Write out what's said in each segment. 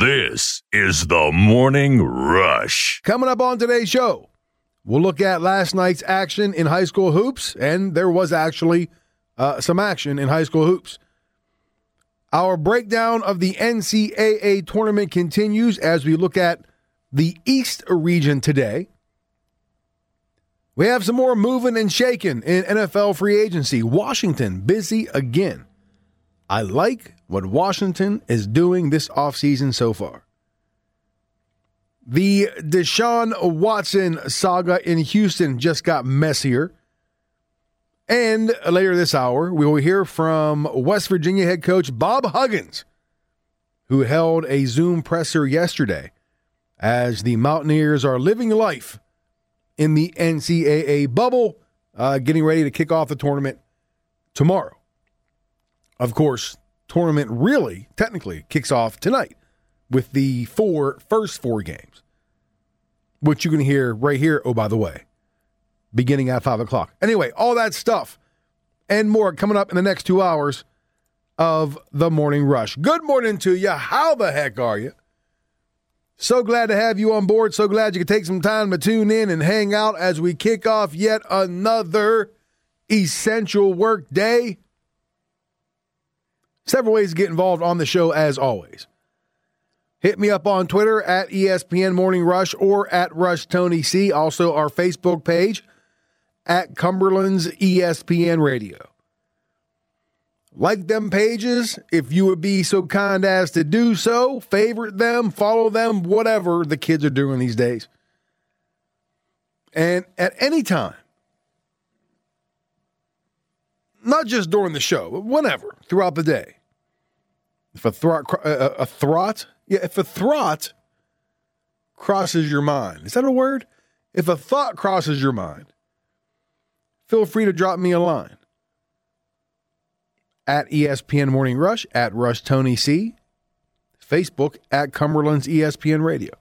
This is the Morning Rush. Coming up on today's show, we'll look at last night's action in high school hoops, and there was actually uh, some action in high school hoops. Our breakdown of the NCAA tournament continues as we look at the East region today. We have some more moving and shaking in NFL free agency. Washington busy again. I like what Washington is doing this offseason so far. The Deshaun Watson saga in Houston just got messier. And later this hour, we will hear from West Virginia head coach Bob Huggins, who held a Zoom presser yesterday as the Mountaineers are living life in the NCAA bubble, uh, getting ready to kick off the tournament tomorrow. Of course, tournament really, technically, kicks off tonight with the four first four games, which you can hear right here. Oh, by the way, beginning at five o'clock. Anyway, all that stuff and more coming up in the next two hours of the morning rush. Good morning to you. How the heck are you? So glad to have you on board. So glad you could take some time to tune in and hang out as we kick off yet another essential work day. Several ways to get involved on the show, as always. Hit me up on Twitter at ESPN Morning Rush or at Rush Tony C. Also, our Facebook page at Cumberland's ESPN Radio. Like them pages if you would be so kind as to do so. Favorite them, follow them, whatever the kids are doing these days. And at any time, not just during the show, but whenever, throughout the day, if a thought, uh, a, a thought, yeah, if a thought crosses your mind, is that a word? If a thought crosses your mind, feel free to drop me a line at ESPN Morning Rush, at Rush Tony C, Facebook at Cumberland's ESPN Radio.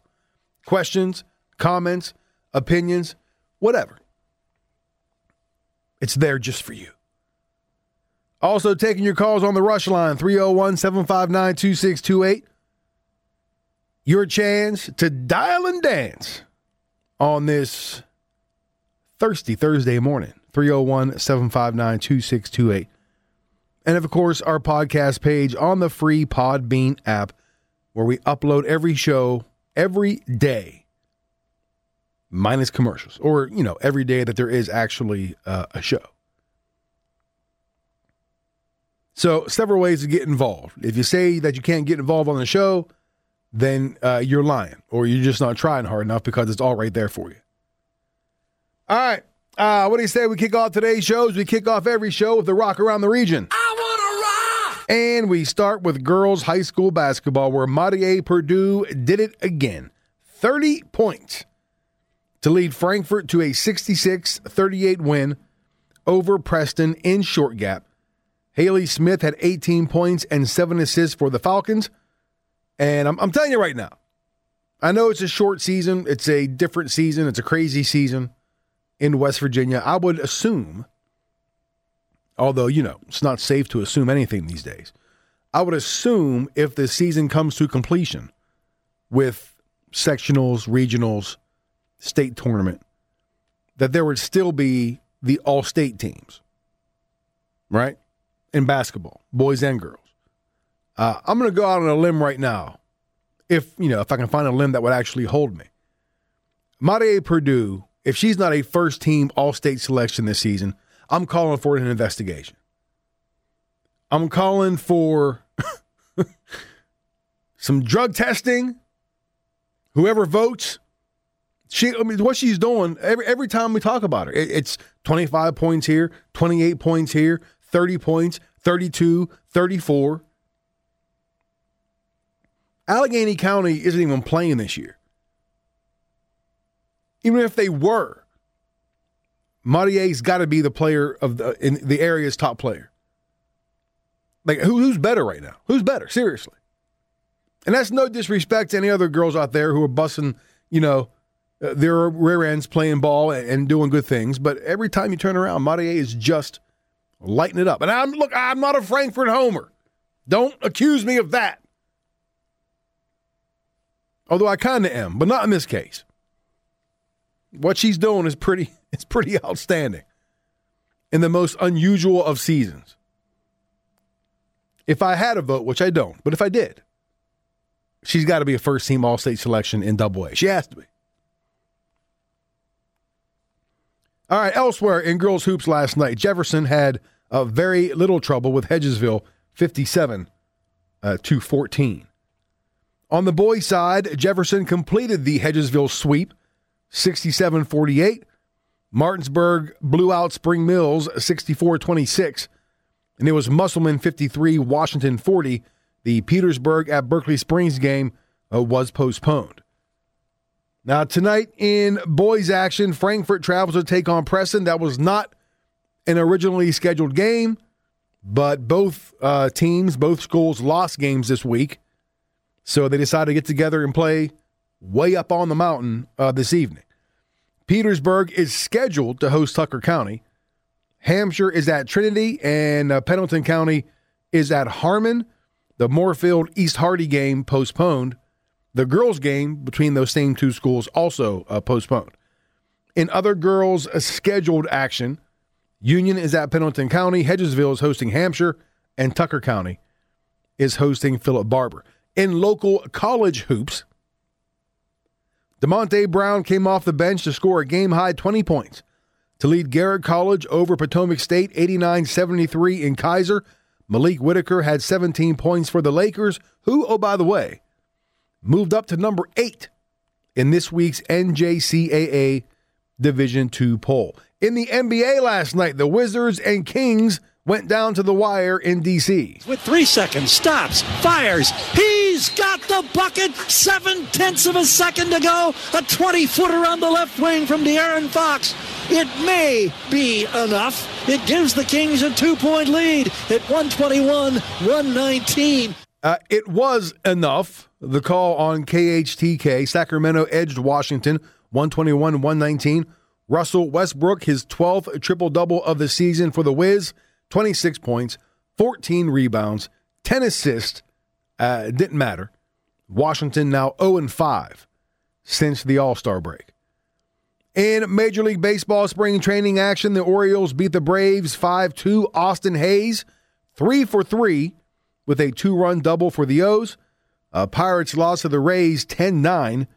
Questions, comments, opinions, whatever. It's there just for you. Also, taking your calls on the Rush line 301 759 2628. Your chance to dial and dance on this thirsty Thursday morning 301 759 2628. And of course, our podcast page on the free Podbean app where we upload every show every day, minus commercials, or, you know, every day that there is actually uh, a show. So, several ways to get involved. If you say that you can't get involved on the show, then uh, you're lying or you're just not trying hard enough because it's all right there for you. All right. Uh, what do you say we kick off today's shows? We kick off every show with the rock around the region. I want to rock! And we start with girls high school basketball where Mater Purdue did it again. 30 points to lead Frankfort to a 66 38 win over Preston in short gap. Haley Smith had 18 points and seven assists for the Falcons. And I'm, I'm telling you right now, I know it's a short season, it's a different season, it's a crazy season in West Virginia. I would assume, although, you know, it's not safe to assume anything these days, I would assume if the season comes to completion with sectionals, regionals, state tournament, that there would still be the all state teams, right? In basketball, boys and girls. Uh, I'm going to go out on a limb right now, if you know, if I can find a limb that would actually hold me. Mater Purdue, if she's not a first team All State selection this season, I'm calling for an investigation. I'm calling for some drug testing. Whoever votes, she. I mean, what she's doing every every time we talk about her, it, it's 25 points here, 28 points here, 30 points, 32, 34. Allegheny County isn't even playing this year. Even if they were, Marier's got to be the player of the in the area's top player. Like who, who's better right now? Who's better? Seriously. And that's no disrespect to any other girls out there who are busting, you know, uh, their rear ends playing ball and, and, doing good things. But every time you turn around, Marie is just lighting it up. And I'm look, I'm not a Frankfort homer. Don't accuse me of that. Although I kind of am, but not in this case. What she's doing is pretty it's pretty outstanding in the most unusual of seasons. If I had a vote, which I don't, but if I did, she's got to be a first team All State selection in Double A. She has to be. All right, elsewhere in girls hoops last night, Jefferson had uh, very little trouble with Hedgesville, 57 uh, to 14. On the boys' side, Jefferson completed the Hedgesville sweep, 67 48. Martinsburg blew out Spring Mills 64 26. And it was Musselman 53, Washington 40. The Petersburg at Berkeley Springs game uh, was postponed. Now, tonight in boys' action, Frankfort travels to take on Preston. That was not an originally scheduled game, but both uh, teams, both schools lost games this week. So they decided to get together and play way up on the mountain uh, this evening. Petersburg is scheduled to host Tucker County. Hampshire is at Trinity, and uh, Pendleton County is at Harmon. The Moorfield East Hardy game postponed. The girls' game between those same two schools also uh, postponed. In other girls' scheduled action, Union is at Pendleton County, Hedgesville is hosting Hampshire, and Tucker County is hosting Philip Barbour. In local college hoops, Demonte Brown came off the bench to score a game high 20 points to lead Garrett College over Potomac State 89 73 in Keyser. Malik Whitaker had 17 points for the Lakers, who, oh, by the way, moved up to number eight in this week's NJCAA Division II poll. In the NBA last night, the Wizards and Kings went down to the wire in D.C. With three seconds, stops, fires. He's got the bucket. Seven tenths of a second to go. A 20 footer on the left wing from De'Aaron Fox. It may be enough. It gives the Kings a two point lead at 121 119. Uh, it was enough. The call on KHTK. Sacramento edged Washington 121 119. Russell Westbrook, his 12th triple double of the season for the Wiz, 26 points, 14 rebounds, 10 assists. Uh, it didn't matter. Washington now 0 5 since the All Star break. In Major League Baseball spring training action, the Orioles beat the Braves 5 2. Austin Hays, 3 for 3 with a two run double for the O's. Uh, Pirates lost to the Rays 10 9.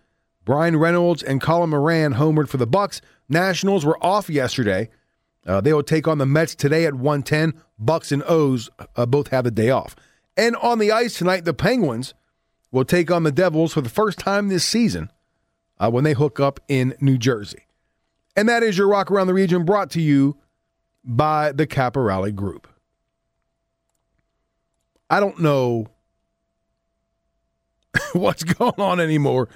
Bryan Reynolds and Colin Moran homered for the Bucs. Nationals were off yesterday. Uh, they will take on the Mets today at 110. Bucs and O's uh, both have a day off. And on the ice tonight, the Penguins will take on the Devils for the first time this season uh, when they hook up in New Jersey. And that is your Rock Around the Region brought to you by the Caporale Group. I don't know what's going on anymore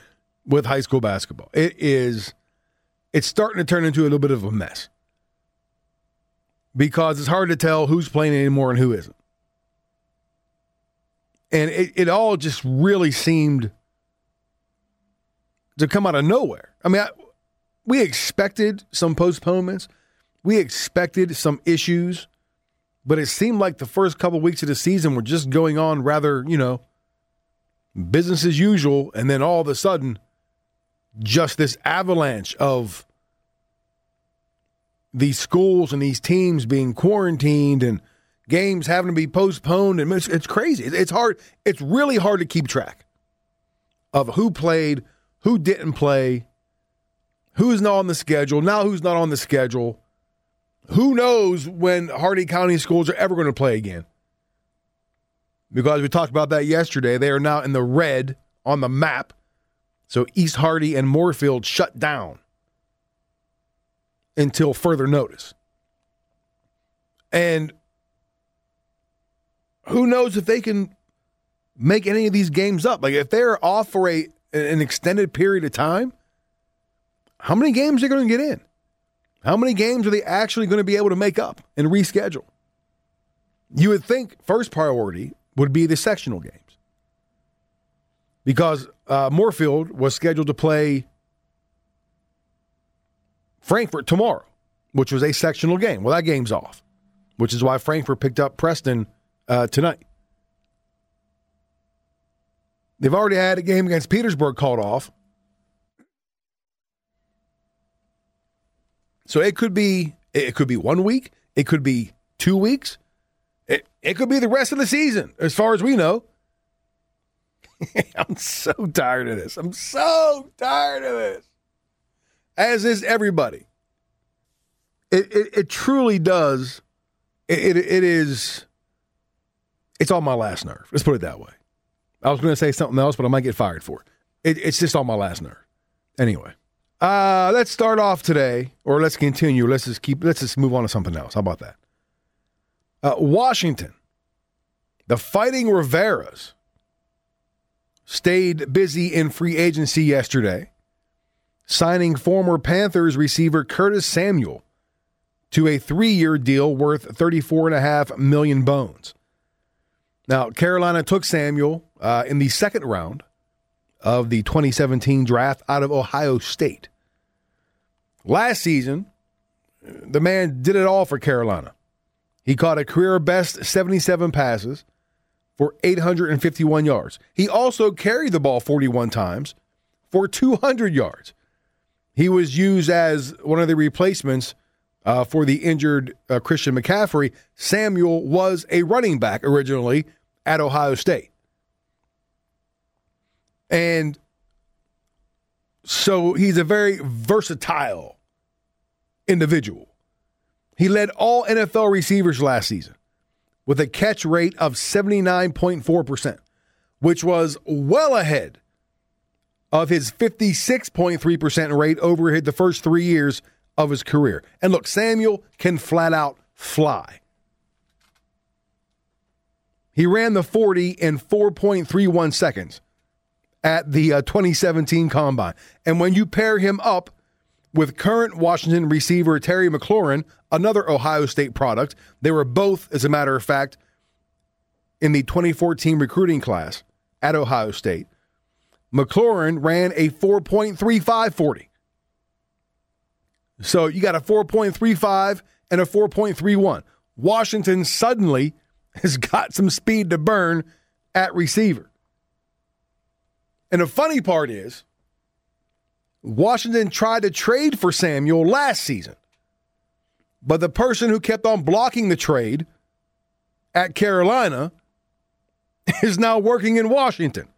with high school basketball. It is it's starting to turn into a little bit of a mess. Because it's hard to tell who's playing anymore and who isn't. And it, it all just really seemed to come out of nowhere. I mean, I, we expected some postponements, we expected some issues, but it seemed like the first couple weeks of the season were just going on rather, you know, business as usual. And then all of a sudden, just this avalanche of these schools and these teams being quarantined and games having to be postponed and it's, it's crazy. It's hard. It's really hard to keep track of who played, who didn't play, who's not on the schedule, now who's not on the schedule. Who knows when Hardy County schools are ever going to play again? Because we talked about that yesterday. They are now in the red on the map. So East Hardy and Moorfield shut down until further notice. And who knows if they can make any of these games up? Like if they're off for a an extended period of time, how many games are going to get in? How many games are they actually going to be able to make up and reschedule? You would think first priority would be the sectional games because uh, Moorfield was scheduled to play Frankfort tomorrow, which was a sectional game. Well, that game's off, which is why Frankfort picked up Preston uh, tonight. They've already had a game against Petersburg called off. So it could be it could be one week, it could be two weeks, it, it could be the rest of the season, as far as we know. I'm so tired of this. I'm so tired of this. As is everybody. It it, it truly does. It, it it is. It's on my last nerve. Let's put it that way. I was going to say something else, but I might get fired for it. it it's just on my last nerve. Anyway, uh, let's start off today, or let's continue. Let's just keep. Let's just move on to something else. How about that? Uh, Washington, the Fighting Riveras stayed busy in free agency yesterday, signing former Panthers receiver Curtis Samuel to a three-year deal worth thirty-four and a half million bones. Now, Carolina took Samuel uh, in the second round of the 2017 draft out of Ohio State. Last season, the man did it all for Carolina. He caught a career best 77 passes for 851 yards. He also carried the ball 41 times for 200 yards. He was used as one of the replacements uh, for the injured uh, Christian McCaffrey. Samuel was a running back originally at Ohio State. And so he's a very versatile individual. He led all NFL receivers last season with a catch rate of 79.4%, which was well ahead of his 56.3% rate over the first three years of his career. And look, Samuel can flat out fly. He ran the 40 in 4.31 seconds at the uh, 2017 Combine. And when you pair him up with current Washington receiver Terry McLaurin, another Ohio State product, they were both, as a matter of fact, in the 2014 recruiting class at Ohio State. McLaurin ran a 4.35 40. So you got a 4.35 and a 4.31. Washington suddenly has got some speed to burn at receiver. And the funny part is, Washington tried to trade for Samuel last season, but the person who kept on blocking the trade at Carolina is now working in Washington.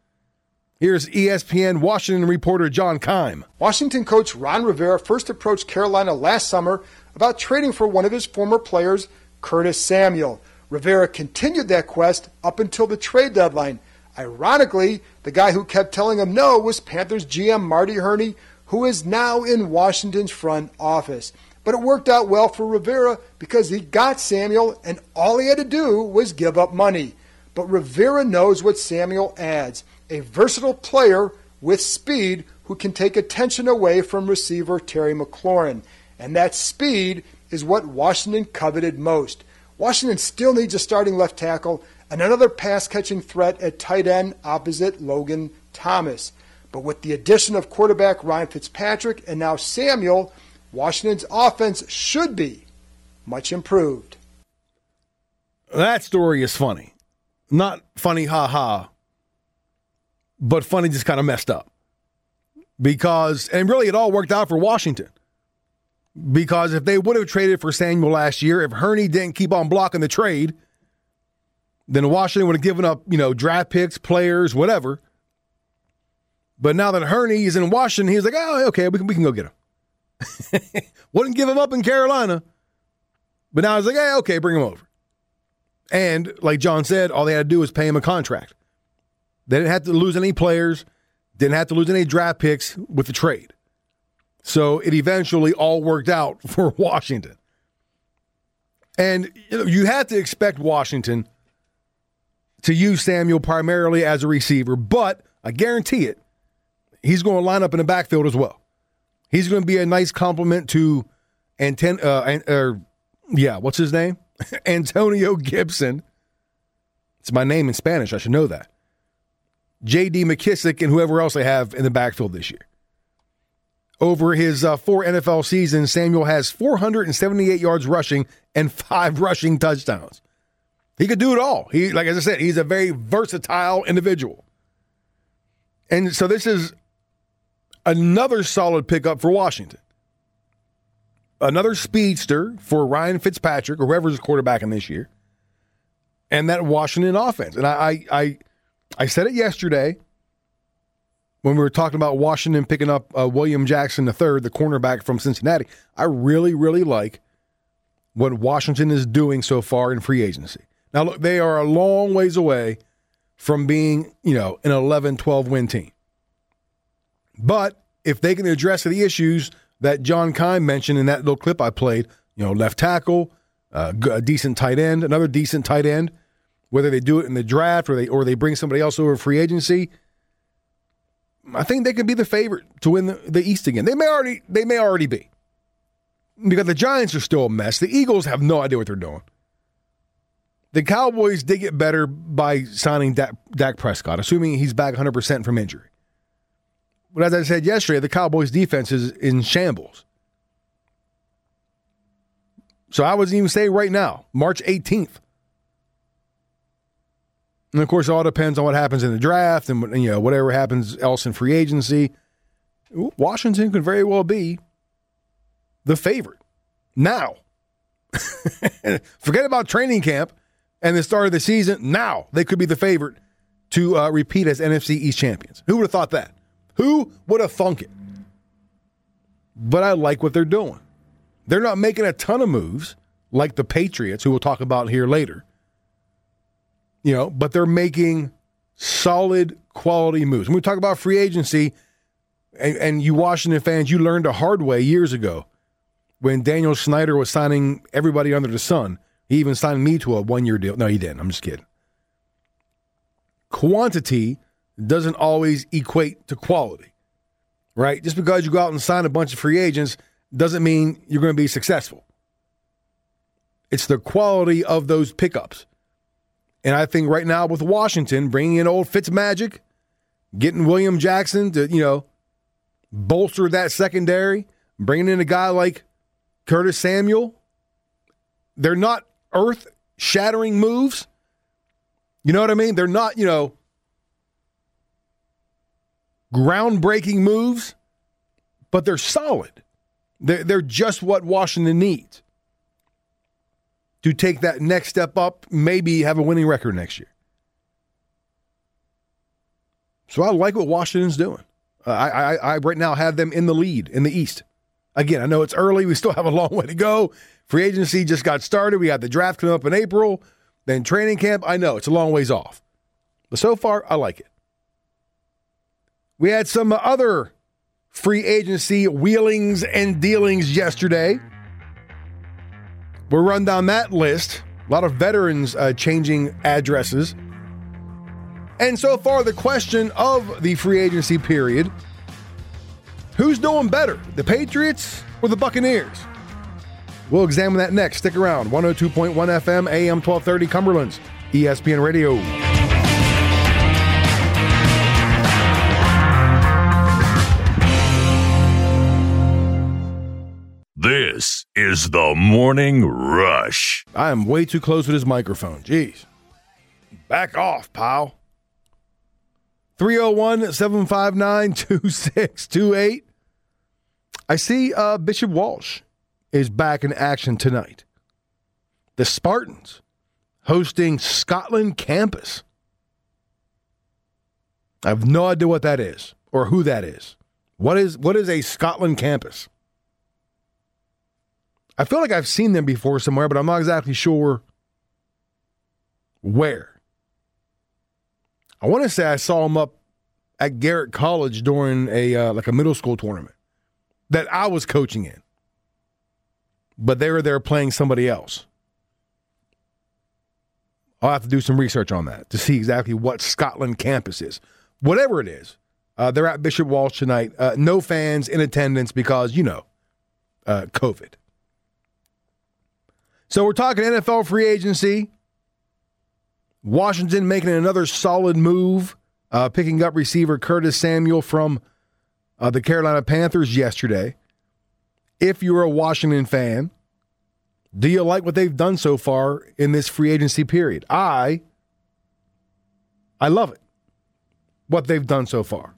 Here's ESPN Washington reporter John Keim. Washington coach Ron Rivera first approached Carolina last summer about trading for one of his former players, Curtis Samuel. Rivera continued that quest up until the trade deadline. Ironically, the guy who kept telling him no was Panthers GM Marty Hurney, who is now in Washington's front office. But it worked out well for Rivera because he got Samuel, and all he had to do was give up money. But Rivera knows what Samuel adds a versatile player with speed who can take attention away from receiver Terry McLaurin. And that speed is what Washington coveted most. Washington still needs a starting left tackle and another pass catching threat at tight end opposite Logan Thomas. But with the addition of quarterback Ryan Fitzpatrick and now Samuel, Washington's offense should be much improved. That story is funny. Not funny, ha ha, but funny, just kind of messed up. Because, and really, it all worked out for Washington. Because if they would have traded for Samuel last year, if Hurney didn't keep on blocking the trade, then Washington would have given up, you know, draft picks, players, whatever. But now that Hurney is in Washington, he's like, oh, okay, we can, we can go get him. Wouldn't give him up in Carolina. But now he's like, hey, okay, bring him over. And like John said, all they had to do was pay him a contract. They didn't have to lose any players, didn't have to lose any draft picks with the trade. So it eventually all worked out for Washington. And you, know, you had to expect Washington to use Samuel primarily as a receiver, but I guarantee it, he's going to line up in the backfield as well. He's going to be a nice complement to Anten- uh, or yeah, what's his name? Antonio Gibson. It's my name in Spanish. I should know that. J.D. McKissic and whoever else they have in the backfield this year. Over his uh, four NFL seasons, Samuel has 478 yards rushing and five rushing touchdowns. He could do it all. He, like as I said, he's a very versatile individual. And so this is another solid pickup for Washington. Another speedster for Ryan Fitzpatrick, or whoever's quarterbacking this year, and that Washington offense. And I, I, I, I said it yesterday when we were talking about Washington picking up uh, William Jackson III, the cornerback from Cincinnati. I really, really like what Washington is doing so far in free agency. Now, look, they are a long ways away from being, you know, an 11, 12 win team. But if they can address the issues that John Keim mentioned in that little clip I played, you know, left tackle, uh, a decent tight end, another decent tight end, whether they do it in the draft or they or they bring somebody else over free agency, I think they could be the favorite to win the, the East again. They may already they may already be. Because the Giants are still a mess. The Eagles have no idea what they're doing. The Cowboys did get better by signing Dak, Dak Prescott, assuming he's back 100% from injury. But as I said yesterday, the Cowboys' defense is in shambles. So I was even saying right now, March 18th. And of course, it all depends on what happens in the draft and you know whatever happens else in free agency. Washington could very well be the favorite now. Forget about training camp and the start of the season. Now they could be the favorite to uh, repeat as NFC East champions. Who would have thought that? Who would have thunk it? But I like what they're doing. They're not making a ton of moves like the Patriots, who we'll talk about here later. You know, but they're making solid quality moves. When we talk about free agency, and, and you Washington fans, you learned a hard way years ago when Daniel Snyder was signing everybody under the sun. He even signed me to a one year deal. No, he didn't. I'm just kidding. Quantity doesn't always equate to quality, right? Just because you go out and sign a bunch of free agents doesn't mean you're going to be successful. It's the quality of those pickups. And I think right now with Washington, bringing in old Fitzmagic, getting William Jackson to, you know, bolster that secondary, bringing in a guy like Curtis Samuel, they're not earth shattering moves. You know what I mean? They're not, you know, groundbreaking moves, but they're solid. They're, they're just what Washington needs to take that next step up, maybe have a winning record next year. So I like what Washington's doing. Uh, I, I, I right now have them in the lead in the East. Again, I know it's early. We still have a long way to go. Free agency just got started. We got the draft coming up in April, then training camp. I know it's a long ways off. But so far, I like it. We had some other free agency wheelings and dealings yesterday. We'll run down that list. A lot of veterans uh, changing addresses. And so far, the question of the free agency period who's doing better, the Patriots or the Buccaneers? We'll examine that next. Stick around. 102.1 FM, AM 1230, Cumberland's ESPN Radio. This is the Morning Rush. I am way too close with his microphone. Jeez. Back off, pal. 301 759 2628. I see uh, Bishop Walsh is back in action tonight. The Spartans hosting Scotland Campus. I have no idea what that is or who that is. What is what is a Scotland campus? I feel like I've seen them before somewhere, but I'm not exactly sure where. I want to say I saw them up at Garrett College during a uh, like a middle school tournament that I was coaching in, but they were there playing somebody else. I'll have to do some research on that to see exactly what Scotland campus is. Whatever it is, uh, they're at Bishop Walsh tonight. Uh, no fans in attendance because, you know, uh, COVID. So we're talking NFL free agency. Washington making another solid move, uh, picking up receiver Curtis Samuel from uh, the Carolina Panthers yesterday. If you're a Washington fan, do you like what they've done so far in this free agency period? I I love it. What they've done so far.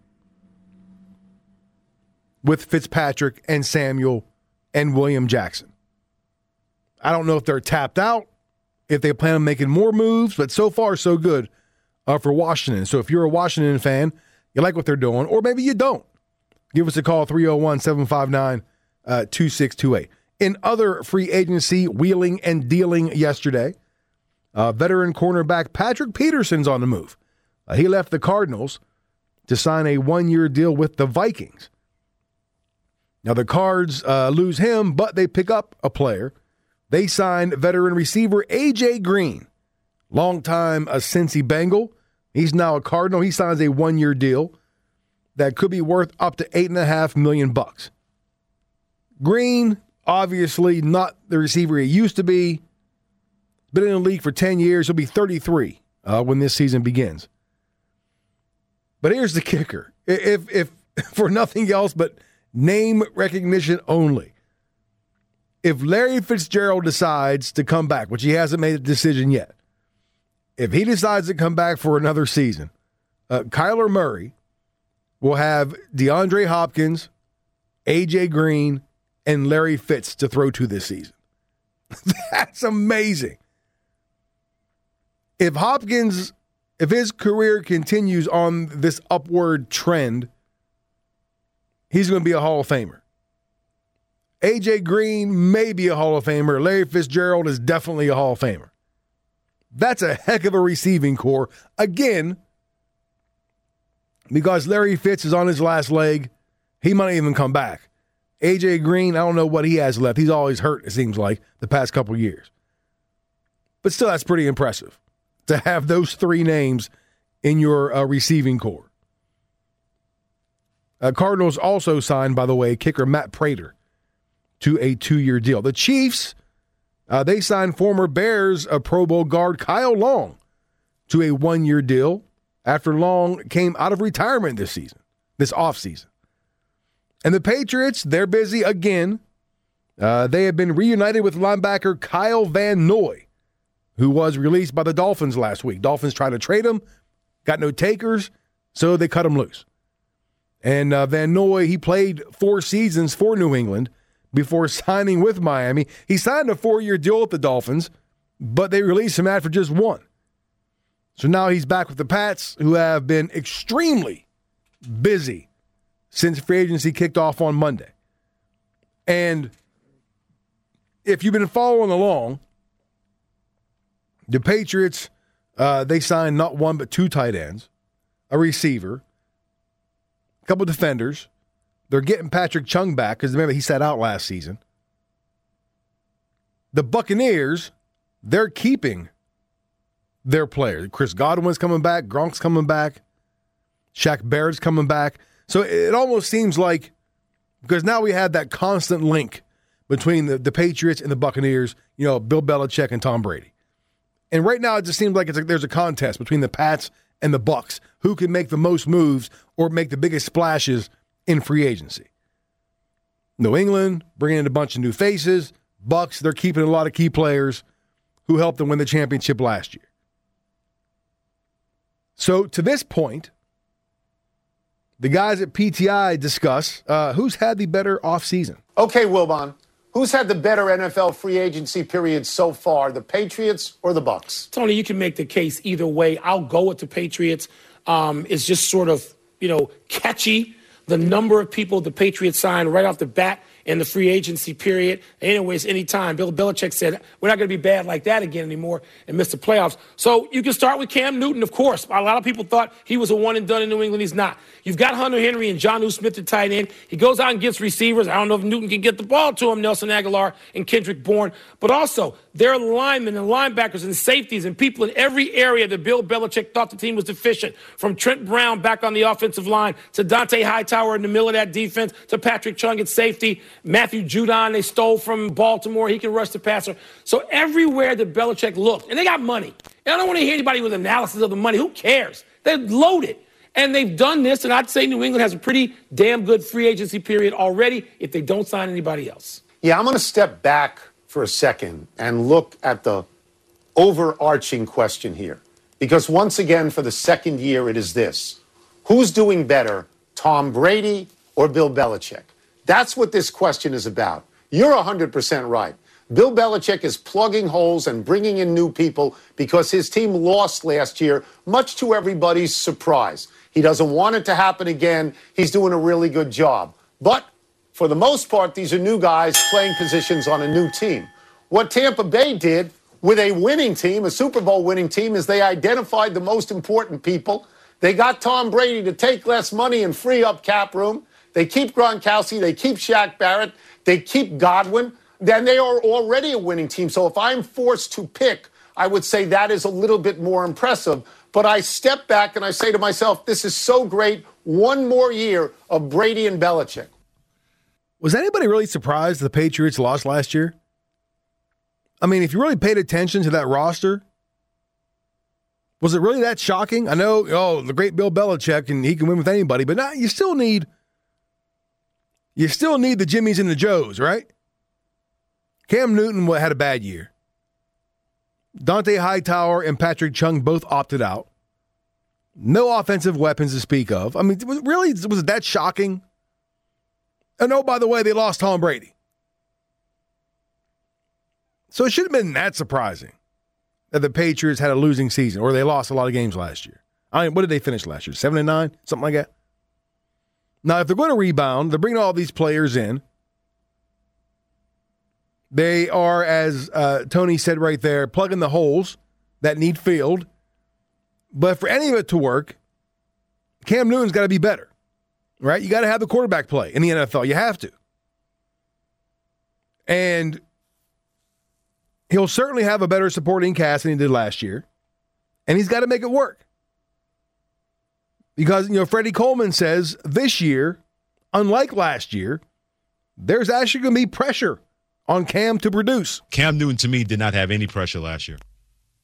with Fitzpatrick and Samuel and William Jackson. I don't know if they're tapped out, if they plan on making more moves, but so far, so good uh, for Washington. So if you're a Washington fan, you like what they're doing, or maybe you don't, give us a call 301 759 2628. In other free agency wheeling and dealing yesterday, uh, veteran cornerback Patrick Peterson's on the move. Uh, he left the Cardinals to sign a one year deal with the Vikings. Now, the Cards uh, lose him, but they pick up a player. They signed veteran receiver A.J. Green, longtime a Cincy Bengal. He's now a Cardinal. He signs a one year deal that could be worth up to eight and a half million bucks. Green, obviously not the receiver he used to be. Been in the league for 10 years. He'll be 33 uh, when this season begins. But here's the kicker. If, if for nothing else but name recognition only, if Larry Fitzgerald decides to come back, which he hasn't made a decision yet, if he decides to come back for another season, uh, Kyler Murray will have DeAndre Hopkins, AJ Green, and Larry Fitz to throw to this season. That's amazing. If Hopkins, if his career continues on this upward trend, he's going to be a Hall of Famer. AJ Green may be a Hall of Famer. Larry Fitzgerald is definitely a Hall of Famer. That's a heck of a receiving corps. Again, because Larry Fitz is on his last leg, he might even come back. AJ Green, I don't know what he has left. He's always hurt, it seems like, the past couple years. But still, that's pretty impressive to have those three names in your uh, receiving corps. Uh, Cardinals also signed, by the way, kicker Matt Prater to a two year deal. The Chiefs, uh, they signed former Bears uh, Pro Bowl guard Kyle Long to a one year deal after Long came out of retirement this season, this offseason. And the Patriots, they're busy again. Uh, they have been reunited with linebacker Kyle Van Noy, who was released by the Dolphins last week. Dolphins tried to trade him, got no takers, so they cut him loose. And uh, Van Noy, he played four seasons for New England before signing with Miami. He signed a four year deal with the Dolphins, but they released him after just one. So now he's back with the Pats, who have been extremely busy since free agency kicked off on Monday. And if you've been following along, the Patriots, uh, they signed not one but two tight ends, a receiver, a couple defenders. They're getting Patrick Chung back because remember he sat out last season. The Buccaneers, they're keeping their players. Chris Godwin's coming back, Gronk's coming back, Shaq Barrett's coming back. So it almost seems like because now we have that constant link between the, the Patriots and the Buccaneers, you know, Bill Belichick and Tom Brady. And right now it just seems like it's there's a contest between the Pats and the Bucs who can make the most moves or make the biggest splashes in free agency. New England bringing in a bunch of new faces. Bucs, they're keeping a lot of key players who helped them win the championship last year. So to this point, the guys at PTI discuss uh, who's had the better offseason. Okay, Wilbon. Who's had the better NFL free agency period so far, the Patriots or the Bucs? Tony, you can make the case either way. I'll go with the Patriots. Um, it's just sort of, you know, catchy. The number of people the Patriots signed right off the bat in the free agency period. Anyways, anytime. Bill Belichick said, we're not going to be bad like that again anymore and miss the playoffs. So you can start with Cam Newton, of course. A lot of people thought he was a one and done in New England. He's not. You've got Hunter Henry and Jonnu Smith at tight end. He goes out and gets receivers. I don't know if Newton can get the ball to him, Nelson Agholor and Kendrick Bourne. But also, there are linemen and linebackers and safeties and people in every area that Bill Belichick thought the team was deficient. From Trent Brown back on the offensive line to Dont'a Hightower in the middle of that defense to Patrick Chung at safety. Matthew Judon, they stole from Baltimore. He can rush the passer. So everywhere that Belichick looked, and they got money. And I don't want to hear anybody with analysis of the money. Who cares? They're loaded. And they've done this, and I'd say New England has a pretty damn good free agency period already if they don't sign anybody else. Yeah, I'm going to step back for a second and look at the overarching question here. Because once again, for the second year, it is this Who's doing better, Tom Brady or Bill Belichick? That's what this question is about. You're 100% right. Bill Belichick is plugging holes and bringing in new people because his team lost last year, much to everybody's surprise. He doesn't want it to happen again. He's doing a really good job. But for the most part, these are new guys playing positions on a new team. What Tampa Bay did with a winning team, a Super Bowl winning team, is they identified the most important people. They got Tom Brady to take less money and free up cap room. They keep Gronkowski, they keep Shaq Barrett, they keep Godwin. Then they are already a winning team. So if I'm forced to pick, I would say that is a little bit more impressive. But I step back and I say to myself, this is so great. One more year of Brady and Belichick. Was anybody really surprised the Patriots lost last year? I mean, if you really paid attention to that roster, was it really that shocking? I know, oh, the great Bill Belichick, and he can win with anybody, but now you still need you still need the Jimmies and the Joes, right? Cam Newton had a bad year. Dont'a Hightower and Patrick Chung both opted out. No offensive weapons to speak of. I mean, really, was it that shocking? And oh, by the way, they lost Tom Brady. So it should have been that surprising that the Patriots had a losing season or they lost a lot of games last year. I mean, what did they finish last year? Seven and nine, something like that. Now, if they're going to rebound, they're bringing all these players in. They are, as uh, Tony said right there, plugging the holes that need filled. But for any of it to work, Cam Newton's got to be better right? You got to have the quarterback play in the NFL. You have to. And he'll certainly have a better supporting cast than he did last year. And he's got to make it work. Because, you know, Freddie Coleman says this year, unlike last year, there's actually going to be pressure on Cam to produce. Cam Newton, to me, did not have any pressure last year.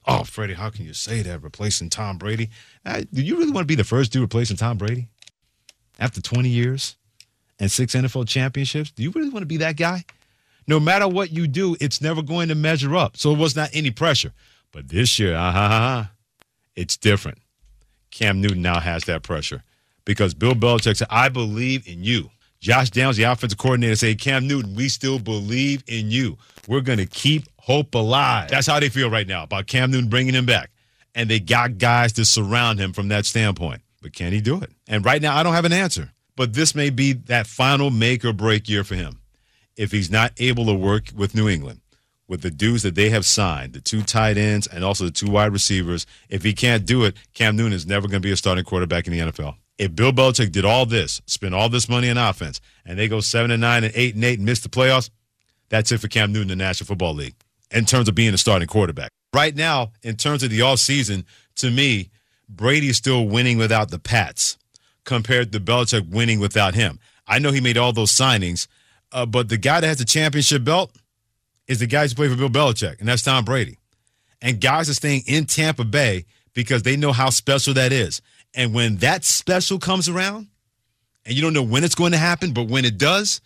Oh, Freddie, how can you say that? Replacing Tom Brady? Uh, do you really want to be the first dude replacing Tom Brady? After 20 years and six NFL championships? Do you really want to be that guy? No matter what you do, it's never going to measure up. So it was not any pressure. But this year, uh-huh, it's different. Cam Newton now has that pressure because Bill Belichick said, I believe in you. Josh Downs, the offensive coordinator, said, Cam Newton, we still believe in you. We're going to keep hope alive. That's how they feel right now about Cam Newton bringing him back. And they got guys to surround him from that standpoint. But can he do it? And right now, I don't have an answer. But this may be that final make or break year for him. If he's not able to work with New England, with the dudes that they have signed, the two tight ends and also the two wide receivers, if he can't do it, Cam Newton is never going to be a starting quarterback in the NFL. If Bill Belichick did all this, spend all this money on offense, and they go seven and nine and eight and eight and miss the playoffs, that's it for Cam Newton in the National Football League in terms of being a starting quarterback. Right now, in terms of the all season, to me, Brady's still winning without the Pats compared to Belichick winning without him. I know he made all those signings, uh, but the guy that has the championship belt is the guy who's played for Bill Belichick, and that's Tom Brady. And guys are staying in Tampa Bay because they know how special that is. And when that special comes around, and you don't know when it's going to happen, but when it does,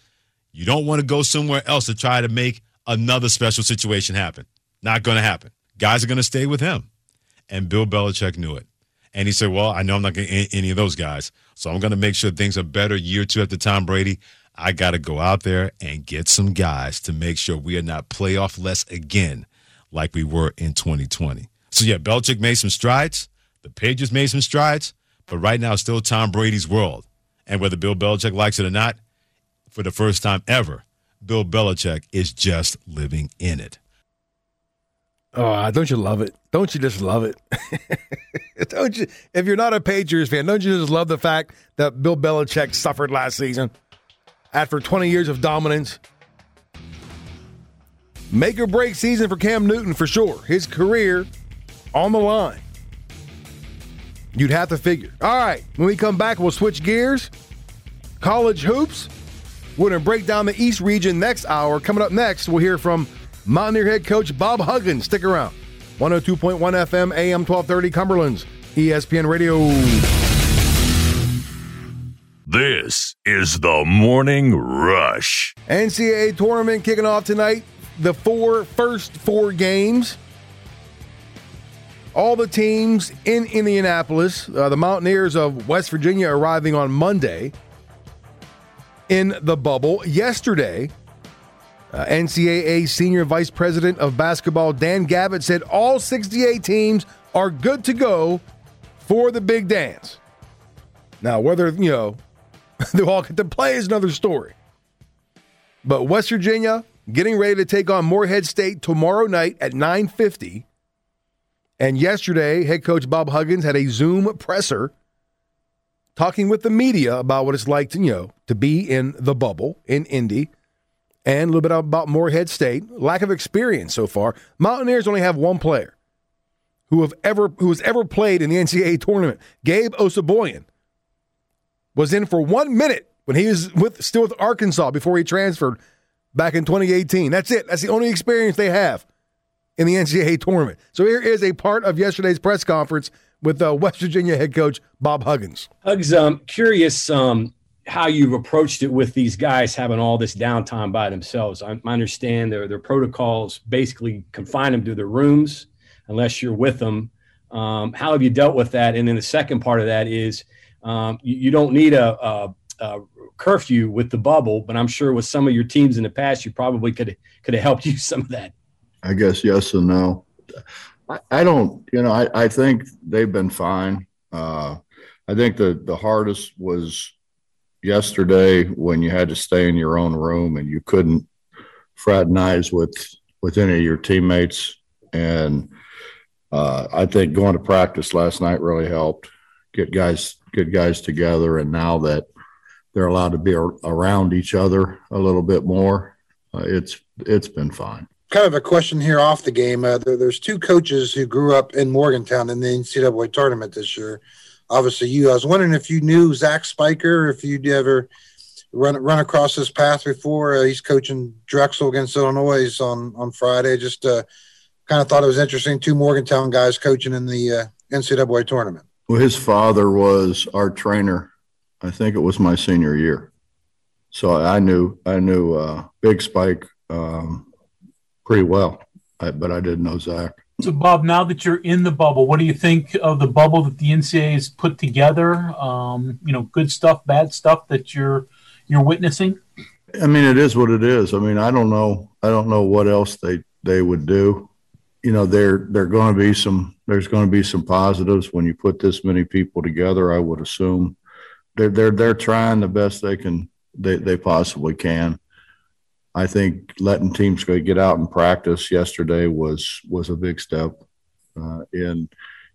you don't want to go somewhere else to try to make another special situation happen. Not going to happen. Guys are going to stay with him. And Bill Belichick knew it. And he said, Well, I know I'm not getting any of those guys. So I'm going to make sure things are better year two after Tom Brady. I got to go out there and get some guys to make sure we are not playoff less again like we were in 2020. So, yeah, Belichick made some strides. The Patriots made some strides. But right now, it's still Tom Brady's world. And whether Bill Belichick likes it or not, for the first time ever, Bill Belichick is just living in it. Oh, don't you love it? Don't you just love it? don't you? If you're not a Patriots fan, don't you just love the fact that Bill Belichick suffered last season after 20 years of dominance? Make or break season for Cam Newton for sure. His career on the line. You'd have to figure. All right, when we come back, we'll switch gears. College hoops. We're going to break down the East region next hour. Coming up next, we'll hear from Mountaineer head coach Bob Huggins. Stick around. 102.1 FM, AM 1230, Cumberland's ESPN Radio. This is the Morning Rush. NCAA tournament kicking off tonight. The four first four games. All the teams in Indianapolis. Uh, the Mountaineers of West Virginia arriving on Monday. in the bubble. Yesterday, uh, NCAA Senior Vice President of Basketball Dan Gavitt said all 68 teams are good to go for the big dance. Now, whether, you know, they all get to play is another story. But West Virginia getting ready to take on Morehead State tomorrow night at 9:50. And yesterday, head coach Bob Huggins had a Zoom presser talking with the media about what it's like to, you know, to be in the bubble in Indy and a little bit about Morehead State. Lack of experience so far. Mountaineers only have one player who have ever who has ever played in the NCAA tournament. Gabe Osabuohien was in for one minute when he was with still with Arkansas before he transferred back in 2018. That's it. That's the only experience they have in the NCAA tournament. So here is a part of yesterday's press conference with uh, West Virginia head coach Bob Huggins. Hugs, um, curious um, how you've approached it with these guys having all this downtime by themselves. I, I understand their their protocols basically confine them to their rooms unless you're with them. Um, how have you dealt with that? And then the second part of that is um, you, you, don't need a, a, a, curfew with the bubble, but I'm sure with some of your teams in the past, you probably could could have helped you some of that. I guess yes and no. I, don't, you know, I, I think they've been fine. Uh, I think the the hardest was yesterday when you had to stay in your own room and you couldn't fraternize with with any of your teammates. And uh, I think going to practice last night really helped get guys get guys together. And now that they're allowed to be around each other a little bit more, uh, it's it's been fine. Kind of a question here off the game. Uh, there, there's two coaches who grew up in Morgantown in the NCAA tournament this year. Obviously, you. I was wondering if you knew Zach Spiker, if you'd ever run run across his path before. Uh, he's coaching Drexel against Illinois on on Friday. Just uh, kind of thought it was interesting. Two Morgantown guys coaching in the uh, NCAA tournament. Well, his father was our trainer. I think it was my senior year, so I knew I knew uh, Big Spike um, pretty well, I, but I didn't know Zach. So, Bob, now that you're in the bubble, what do you think of the bubble that the NCAA has put together? Um, you know, good stuff, bad stuff that you're you're witnessing. I mean, it is what it is. I mean, I don't know. I don't know what else they they would do you know there there going to be some there's going to be some positives when you put this many people together i would assume. They're they're they're trying the best they can they, they possibly can. I think letting teams go get out and practice yesterday was was a big step uh, in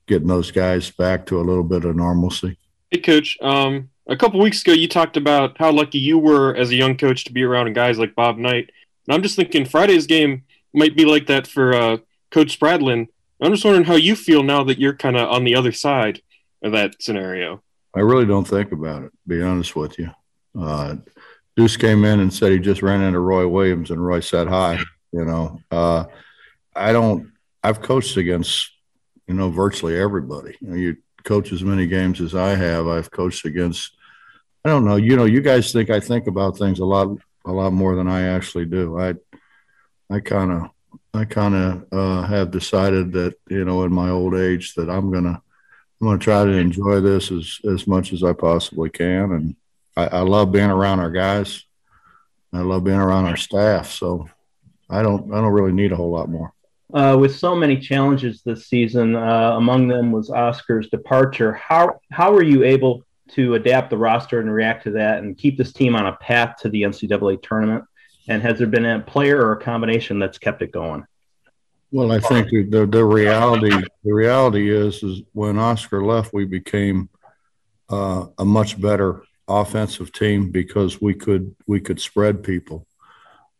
getting those guys back to a little bit of normalcy. Hey coach um, a couple weeks ago you talked about how lucky you were as a young coach to be around guys like bob knight. And i'm just thinking friday's game might be like that for uh, Coach Spradlin. I'm just wondering how you feel now that you're kind of on the other side of that scenario. I really don't think about it, be honest with you. Uh, Deuce came in and said he just ran into Roy Williams, and Roy said hi. You know, uh, I don't. I've coached against, you know, virtually everybody. You, know, you coach as many games as I have. I've coached against. I don't know. You know, you guys think I think about things a lot, a lot more than I actually do. I, I kind of I kind of uh, have decided that you know in my old age that I'm gonna I'm gonna try to enjoy this as as much as I possibly can, and I, I love being around our guys. I love being around our staff, so I don't I don't really need a whole lot more. Uh, with so many challenges this season, uh, among them was Oscar's departure. How how were you able to adapt the roster and react to that, and keep this team on a path to the NCAA tournament? And has there been a player or a combination that's kept it going? Well, I think the, the reality the reality is is when Oscar left, we became uh, a much better offensive team because we could we could spread people.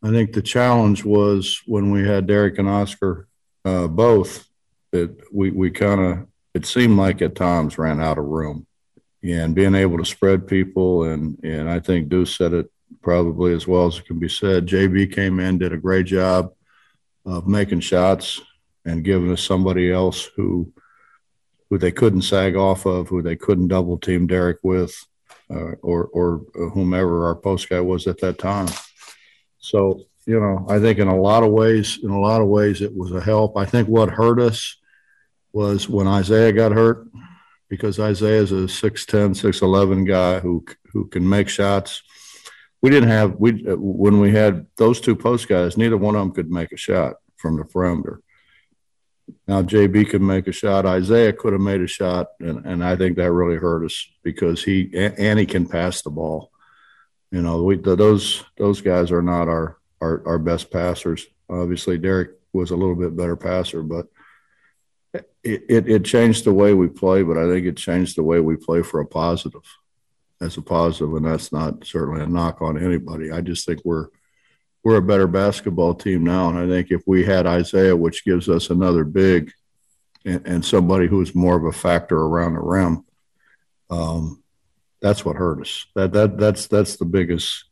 I think the challenge was when we had Derek and Oscar uh, both that we we kind of it seemed like at times ran out of room, and being able to spread people and and I think Deuce said it probably as well as it can be said. JB came in, did a great job of making shots and giving us somebody else who who they couldn't sag off of, who they couldn't double team Derek with, uh, or or whomever our post guy was at that time. So you know, I think in a lot of ways, in a lot of ways, it was a help. I think what hurt us was when Isaiah got hurt, because Isaiah is a 6'10", 6'11 guy who who can make shots we didn't have we uh, when we had those two post guys, neither one of them could make a shot from the perimeter. Now JB could make a shot. Isaiah could have made a shot, and, and I think that really hurt us because he and he can pass the ball. You know, we those those guys are not our our, our best passers. Obviously, Derek was a little bit better passer, but it, it, it changed the way we play. But I think it changed the way we play for a positive, as a positive, and that's not certainly a knock on anybody. I just think we're we're a better basketball team now. And I think if we had Isaiah, which gives us another big and, and somebody who's more of a factor around the rim, um, that's what hurt us. That that that's that's the biggest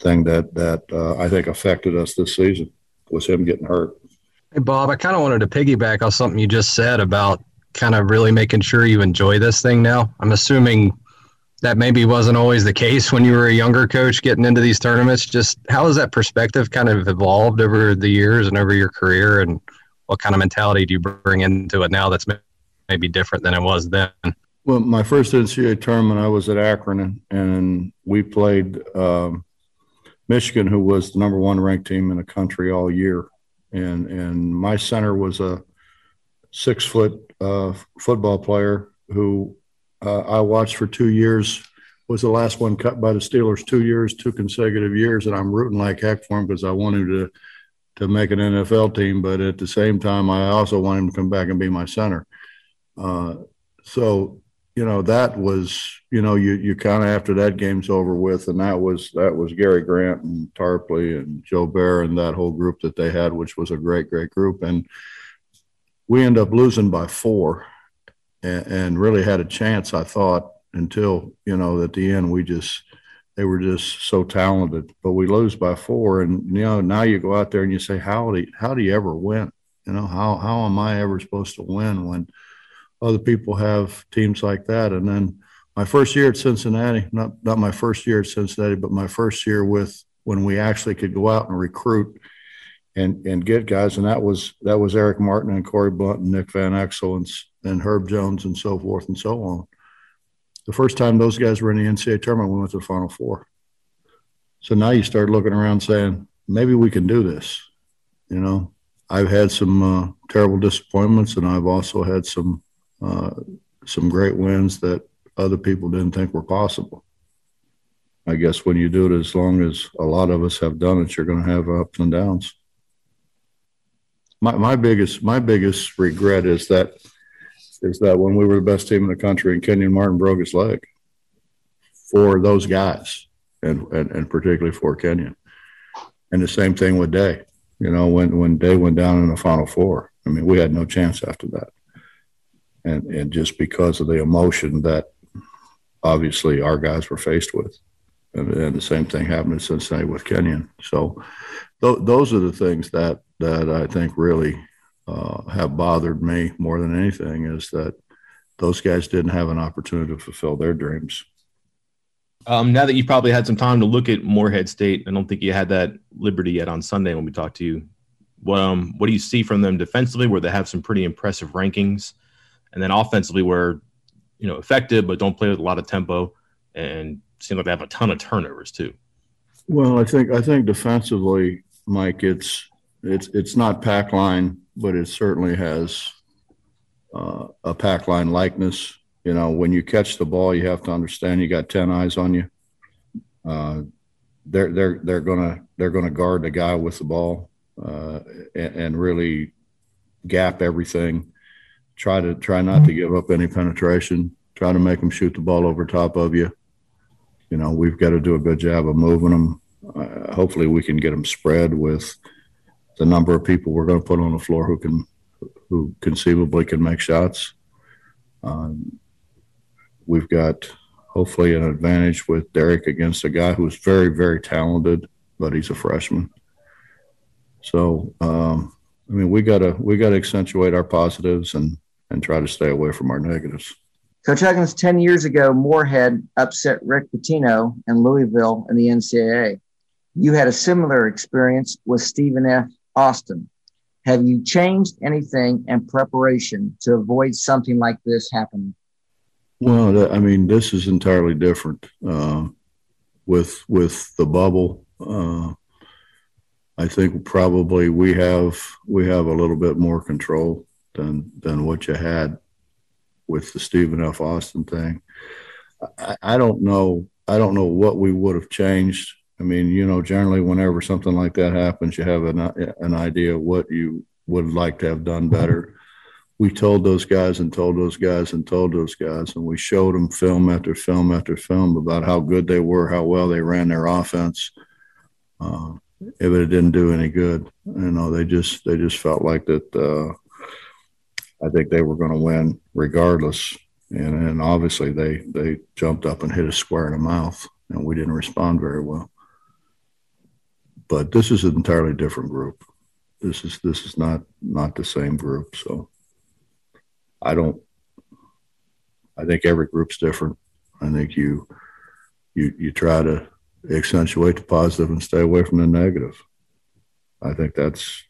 thing that that uh, I think affected us this season was him getting hurt. Hey Bob, I kind of wanted to piggyback on something you just said about kind of really making sure you enjoy this thing now. I'm assuming that maybe wasn't always the case when you were a younger coach getting into these tournaments. Just how has that perspective kind of evolved over the years and over your career, and what kind of mentality do you bring into it now that's maybe different than it was then? Well, my first NCAA tournament, I was at Akron, and we played um, Michigan, who was the number one ranked team in the country all year, and and my center was a six foot uh, football player who uh, I watched for two years. Was the last one cut by the Steelers two years, two consecutive years, and I'm rooting like heck for him because I want him to to make an NFL team. But at the same time, I also want him to come back and be my center. Uh, so you know that was you know you you kind of after that game's over with, and that was that was Gary Grant and Tarpley and Joubert and that whole group that they had, which was a great great group, and we end up losing by four and, and really had a chance, I thought, until, you know, at the end, we just, they were just so talented, but we lose by four. And, you know, now you go out there and you say, how do you, how do you ever win? You know, how, how am I ever supposed to win when other people have teams like that? And then my first year at Cincinnati, not, not my first year at Cincinnati, but my first year with when we actually could go out and recruit and and get guys. And that was that was Erik Martin and Corie Blount and Nick Van Exel and and Herb Jones and so forth and so on. The first time those guys were in the NCAA tournament, we went to the Final Four. So now you start looking around saying, maybe we can do this. You know, I've had some uh, terrible disappointments, and I've also had some uh, some great wins that other people didn't think were possible. I guess when you do it as long as a lot of us have done it, you're going to have ups and downs. My my biggest my biggest regret is that is that when we were the best team in the country and Kenyon Martin broke his leg for those guys and, and, and particularly for Kenyon. And the same thing with Day. You know, when, when Day went down in the final four, I mean, we had no chance after that. And, and just because of the emotion that obviously our guys were faced with. And, and the same thing happened in Cincinnati with Kenyon. So th- those are the things that, that I think really uh, have bothered me more than anything is that those guys didn't have an opportunity to fulfill their dreams. Um, now that you've probably had some time to look at Morehead State, I don't think you had that liberty yet on Sunday when we talked to you. What, um, what do you see from them defensively, where they have some pretty impressive rankings, and then offensively, where you know effective but don't play with a lot of tempo, and seem like they have a ton of turnovers too. Well, I think I think defensively, Mike, it's it's it's not pack line but it certainly has uh, a pack line likeness. You know, when you catch the ball, you have to understand you got ten eyes on you. Uh, they're they're they're gonna they're gonna guard the guy with the ball uh, and, and, really gap everything. Try to try not to give up any penetration. Try to make them shoot the ball over top of you. You know, we've got to do a good job of moving them. Uh, hopefully, we can get them spread with the number of people we're going to put on the floor who can who conceivably can make shots. Um, we've got hopefully an advantage with Derek against a guy who's very very talented, but he's a freshman. So um, I mean, we gotta we gotta accentuate our positives and and try to stay away from our negatives. Coach Huggins, 10 years ago, Morehead upset Rick Pitino and Louisville in the NCAA. You had a similar experience with Stephen F. Austin, have you changed anything in preparation to avoid something like this happening? Well, I mean, this is entirely different. Uh, with with the bubble. Uh, I think probably we have we have a little bit more control than than what you had with the Stephen F. Austin thing. I, I don't know. I don't know what we would have changed. I mean, you know, generally, whenever something like that happens, you have an an idea what you would like to have done better. We told those guys and told those guys and told those guys, and we showed them film after film after film about how good they were, how well they ran their offense. Uh, it didn't do any good, you know, they just they just felt like that. Uh, I think they were going to win regardless, and, and obviously they they jumped up and hit us square in the mouth, and we didn't respond very well. But this is an entirely different group. This is this is not not the same group. So I don't. I think every group's different. I think you you you try to accentuate the positive and stay away from the negative. I think that's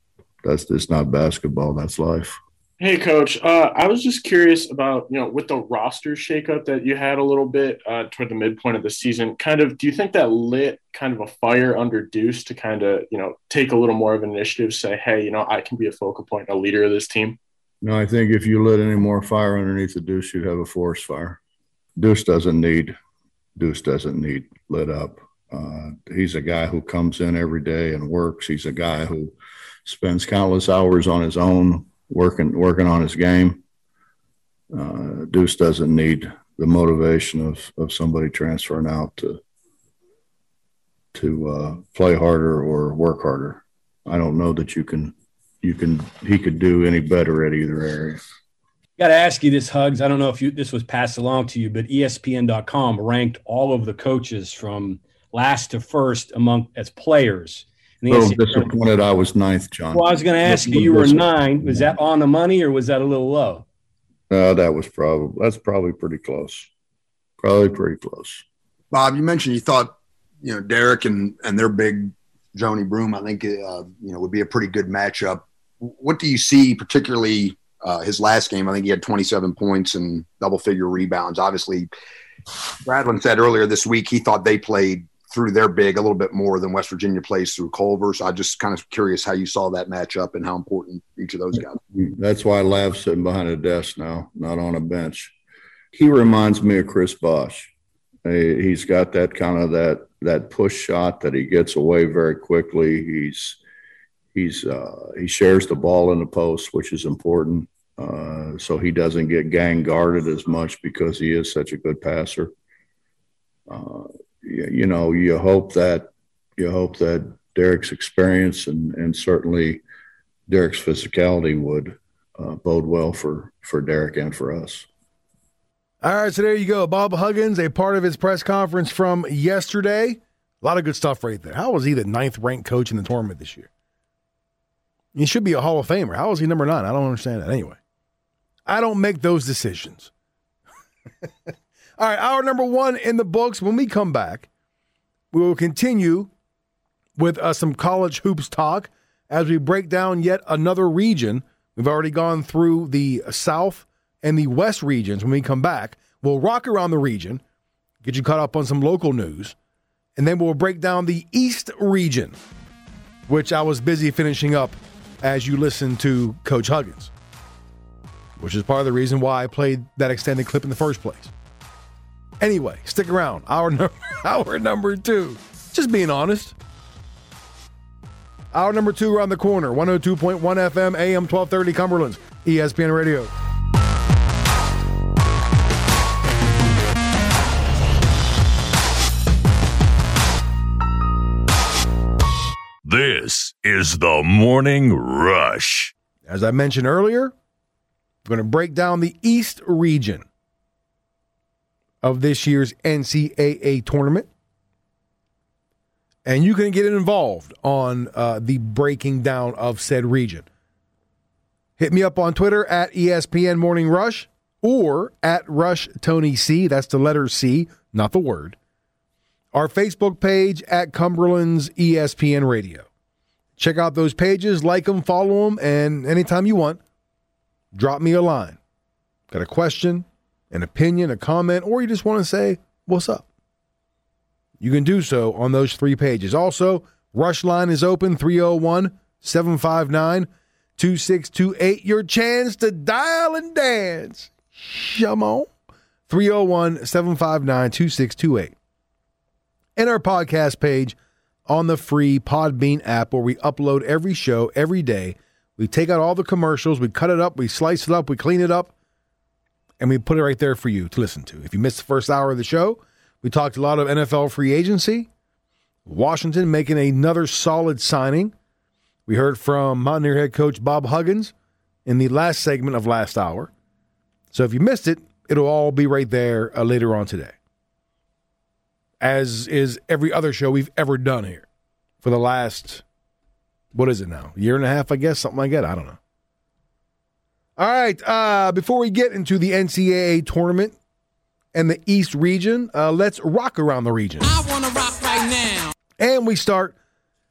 that's just not basketball. That's life. Hey, coach. Uh, I was just curious about you know with the roster shakeup that you had a little bit uh, toward the midpoint of the season. Kind of, do you think that lit kind of a fire under Deuce to kind of you know take a little more of an initiative, say, hey, you know, I can be a focal point, a leader of this team. No, I think if you lit any more fire underneath the Deuce, you'd have a forest fire. Deuce doesn't need Deuce doesn't need lit up. Uh, he's a guy who comes in every day and works. He's a guy who spends countless hours on his own working working on his game. Uh, Deuce doesn't need the motivation of of somebody transferring out to to uh, play harder or work harder. I don't know that you can you can he could do any better at either area. Got to ask you this, Hugs. I don't know if you, this was passed along to you, but ESPN.com ranked all of the coaches from last to first among as players a little disappointed I was ninth, John. Well, I was going to ask you, you were nine. Was that on the money or was that a little low? No, that was probably, that's probably pretty close. Probably pretty close. Bob, you mentioned you thought, you know, Derek and, and their big Johni Broome, I think, uh, you know, would be a pretty good matchup. What do you see, particularly uh, his last game? I think he had 27 points and double figure rebounds. Obviously, Spradlin said earlier this week he thought they played through their big a little bit more than West Virginia plays through Culver. So I just kind of curious how you saw that matchup and how important each of those guys. That's why Lav's sitting behind a desk now, not on a bench. He reminds me of Chris Bosh. He's got that kind of that that push shot that he gets away very quickly. He's he's uh, he shares the ball in the post, which is important. Uh, so he doesn't get gang guarded as much because he is such a good passer. Uh, you know, you hope that you hope that Derek's experience and and certainly Derek's physicality would uh, bode well for for Derek and for us. All right, so there you go. Bob Huggins, a part of his press conference from yesterday. A lot of good stuff right there. How was he the ninth ranked coach in the tournament this year? He should be a Hall of Famer. How is he number nine? I don't understand that. Anyway, I don't make those decisions. All right, hour number one in the books. When we come back, we will continue with uh, some college hoops talk as we break down yet another region. We've already gone through the South and the West regions. When we come back, we'll rock around the region, get you caught up on some local news, and then we'll break down the East region, which I was busy finishing up as you listen to Coach Huggins, which is part of the reason why I played that extended clip in the first place. Anyway, stick around. Hour, number, hour number two. Just being honest. Hour number two around the corner. 102.1 FM, AM 1230 Cumberland's ESPN Radio. This is the Morning Rush. As I mentioned earlier, I'm going to break down the East region of this year's NCAA tournament. And you can get involved on uh, the breaking down of said region. Hit me up on Twitter at ESPN Morning Rush or at Rush Tony C. That's the letter C, not the word. Our Facebook page at Cumberland's ESPN Radio. Check out those pages, like them, follow them, and anytime you want, drop me a line. Got a question, an opinion, a comment, or you just want to say, What's up? you can do so on those three pages. Also, Rush Line is open 301 759 2628. Your chance to dial and dance. Come on. 301 759 2628. And our podcast page on the free Podbean app where we upload every show every day. We take out all the commercials, we cut it up, we slice it up, we clean it up, and we put it right there for you to listen to. If you missed the first hour of the show, we talked a lot of NFL free agency. Washington making another solid signing. We heard from Mountaineer head coach Bob Huggins in the last segment of last hour. So if you missed it, it'll all be right there uh, later on today. As is every other show we've ever done here for the last, what is it now? Year and a half, I guess, something like that. I don't know. All right. Uh, before we get into the NCAA tournament and the East region, uh, let's rock around the region. I want to rock right now. And we start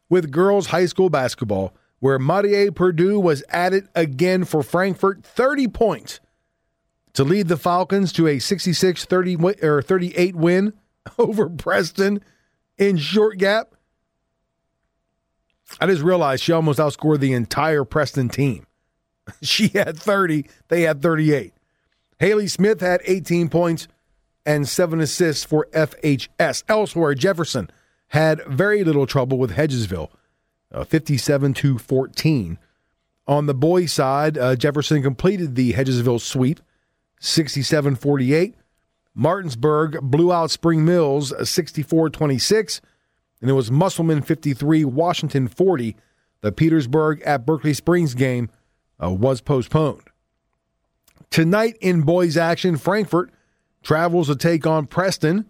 with girls high school basketball, where Marie Purdue was added again for Frankfort, 30 points to lead the Falcons to a 66 30 or 38 win over Preston in short gap. I just realized she almost outscored the entire Preston team. She had 30, they had 38. Haley Smith had 18 points and seven assists for FHS. Elsewhere, Jefferson had very little trouble with Hedgesville, uh, 57 to 14. On the boys' side, uh, Jefferson completed the Hedgesville sweep, 67 48. Martinsburg blew out Spring Mills, 64 26. And it was Musselman 53, Washington 40. The Petersburg at Berkeley Springs game uh, was postponed. Tonight in boys' action, Frankfort travels to take on Preston.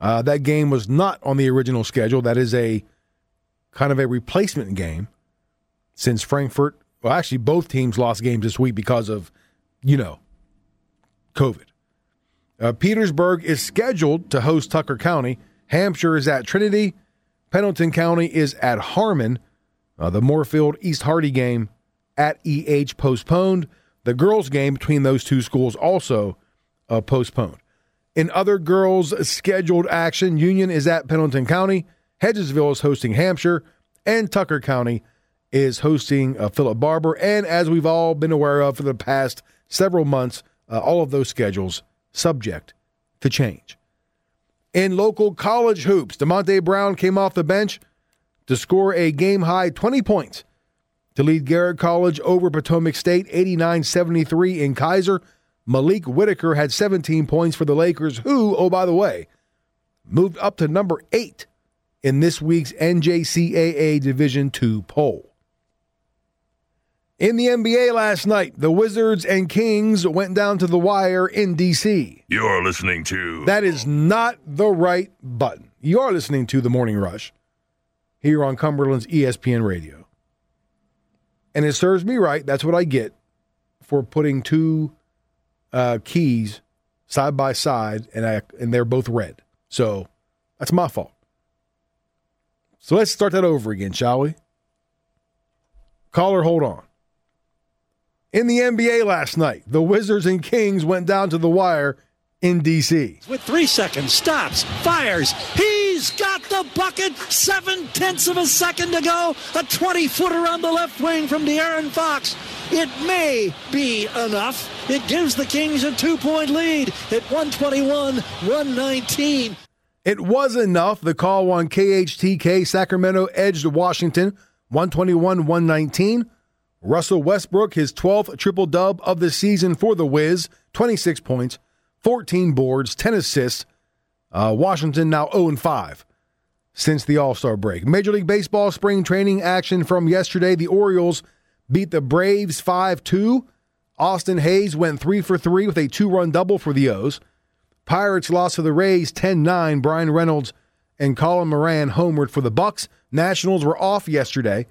Uh, that game was not on the original schedule. That is a kind of a replacement game since Frankfort, well, actually, both teams lost games this week because of, you know, COVID. Uh, Petersburg is scheduled to host Tucker County. Hampshire is at Trinity. Pendleton County is at Harmon. Uh, the Moorfield East Hardy game at EH postponed. The girls' game between those two schools also uh, postponed. In other girls' scheduled action, Union is at Pendleton County, Hedgesville is hosting Hampshire, and Tucker County is hosting uh, Philip Barbour. And as we've all been aware of for the past several months, uh, all of those schedules subject to change. In local college hoops, Demonte Brown came off the bench to score a game high 20 points to lead Garrett College over Potomac State 89 73 in Keyser. Malik Whitaker had 17 points for the Lakers, who, oh, by the way, moved up to number eight in this week's NJCAA Division II poll. In the NBA last night, the Wizards and Kings went down to the wire in D.C. You're listening to. That is not the right button. You are listening to The Morning Rush here on Cumberland's ESPN Radio. And it serves me right. That's what I get for putting two uh, keys side by side, and I and they're both red. So that's my fault. So let's start that over again, shall we? Caller, hold on. In the NBA last night, the Wizards and Kings went down to the wire in D.C. With three seconds, stops, fires. He's got the bucket. Seven tenths of a second to go. A 20 footer on the left wing from De'Aaron Fox. It may be enough. It gives the Kings a two point lead at 121 119. It was enough. The call on KHTK. Sacramento edged Washington 121 119. Russell Westbrook, his 12th triple dub of the season for the Wiz, 26 points, 14 boards, 10 assists. Uh, Washington now 0 5 since the All Star break. Major League Baseball spring training action from yesterday. The Orioles beat the Braves 5 2. Austin Hays went 3 for 3 with a two run double for the O's. Pirates lost to the Rays 10 9. Bryan Reynolds and Colin Moran homered for the Bucs. Nationals were off yesterday.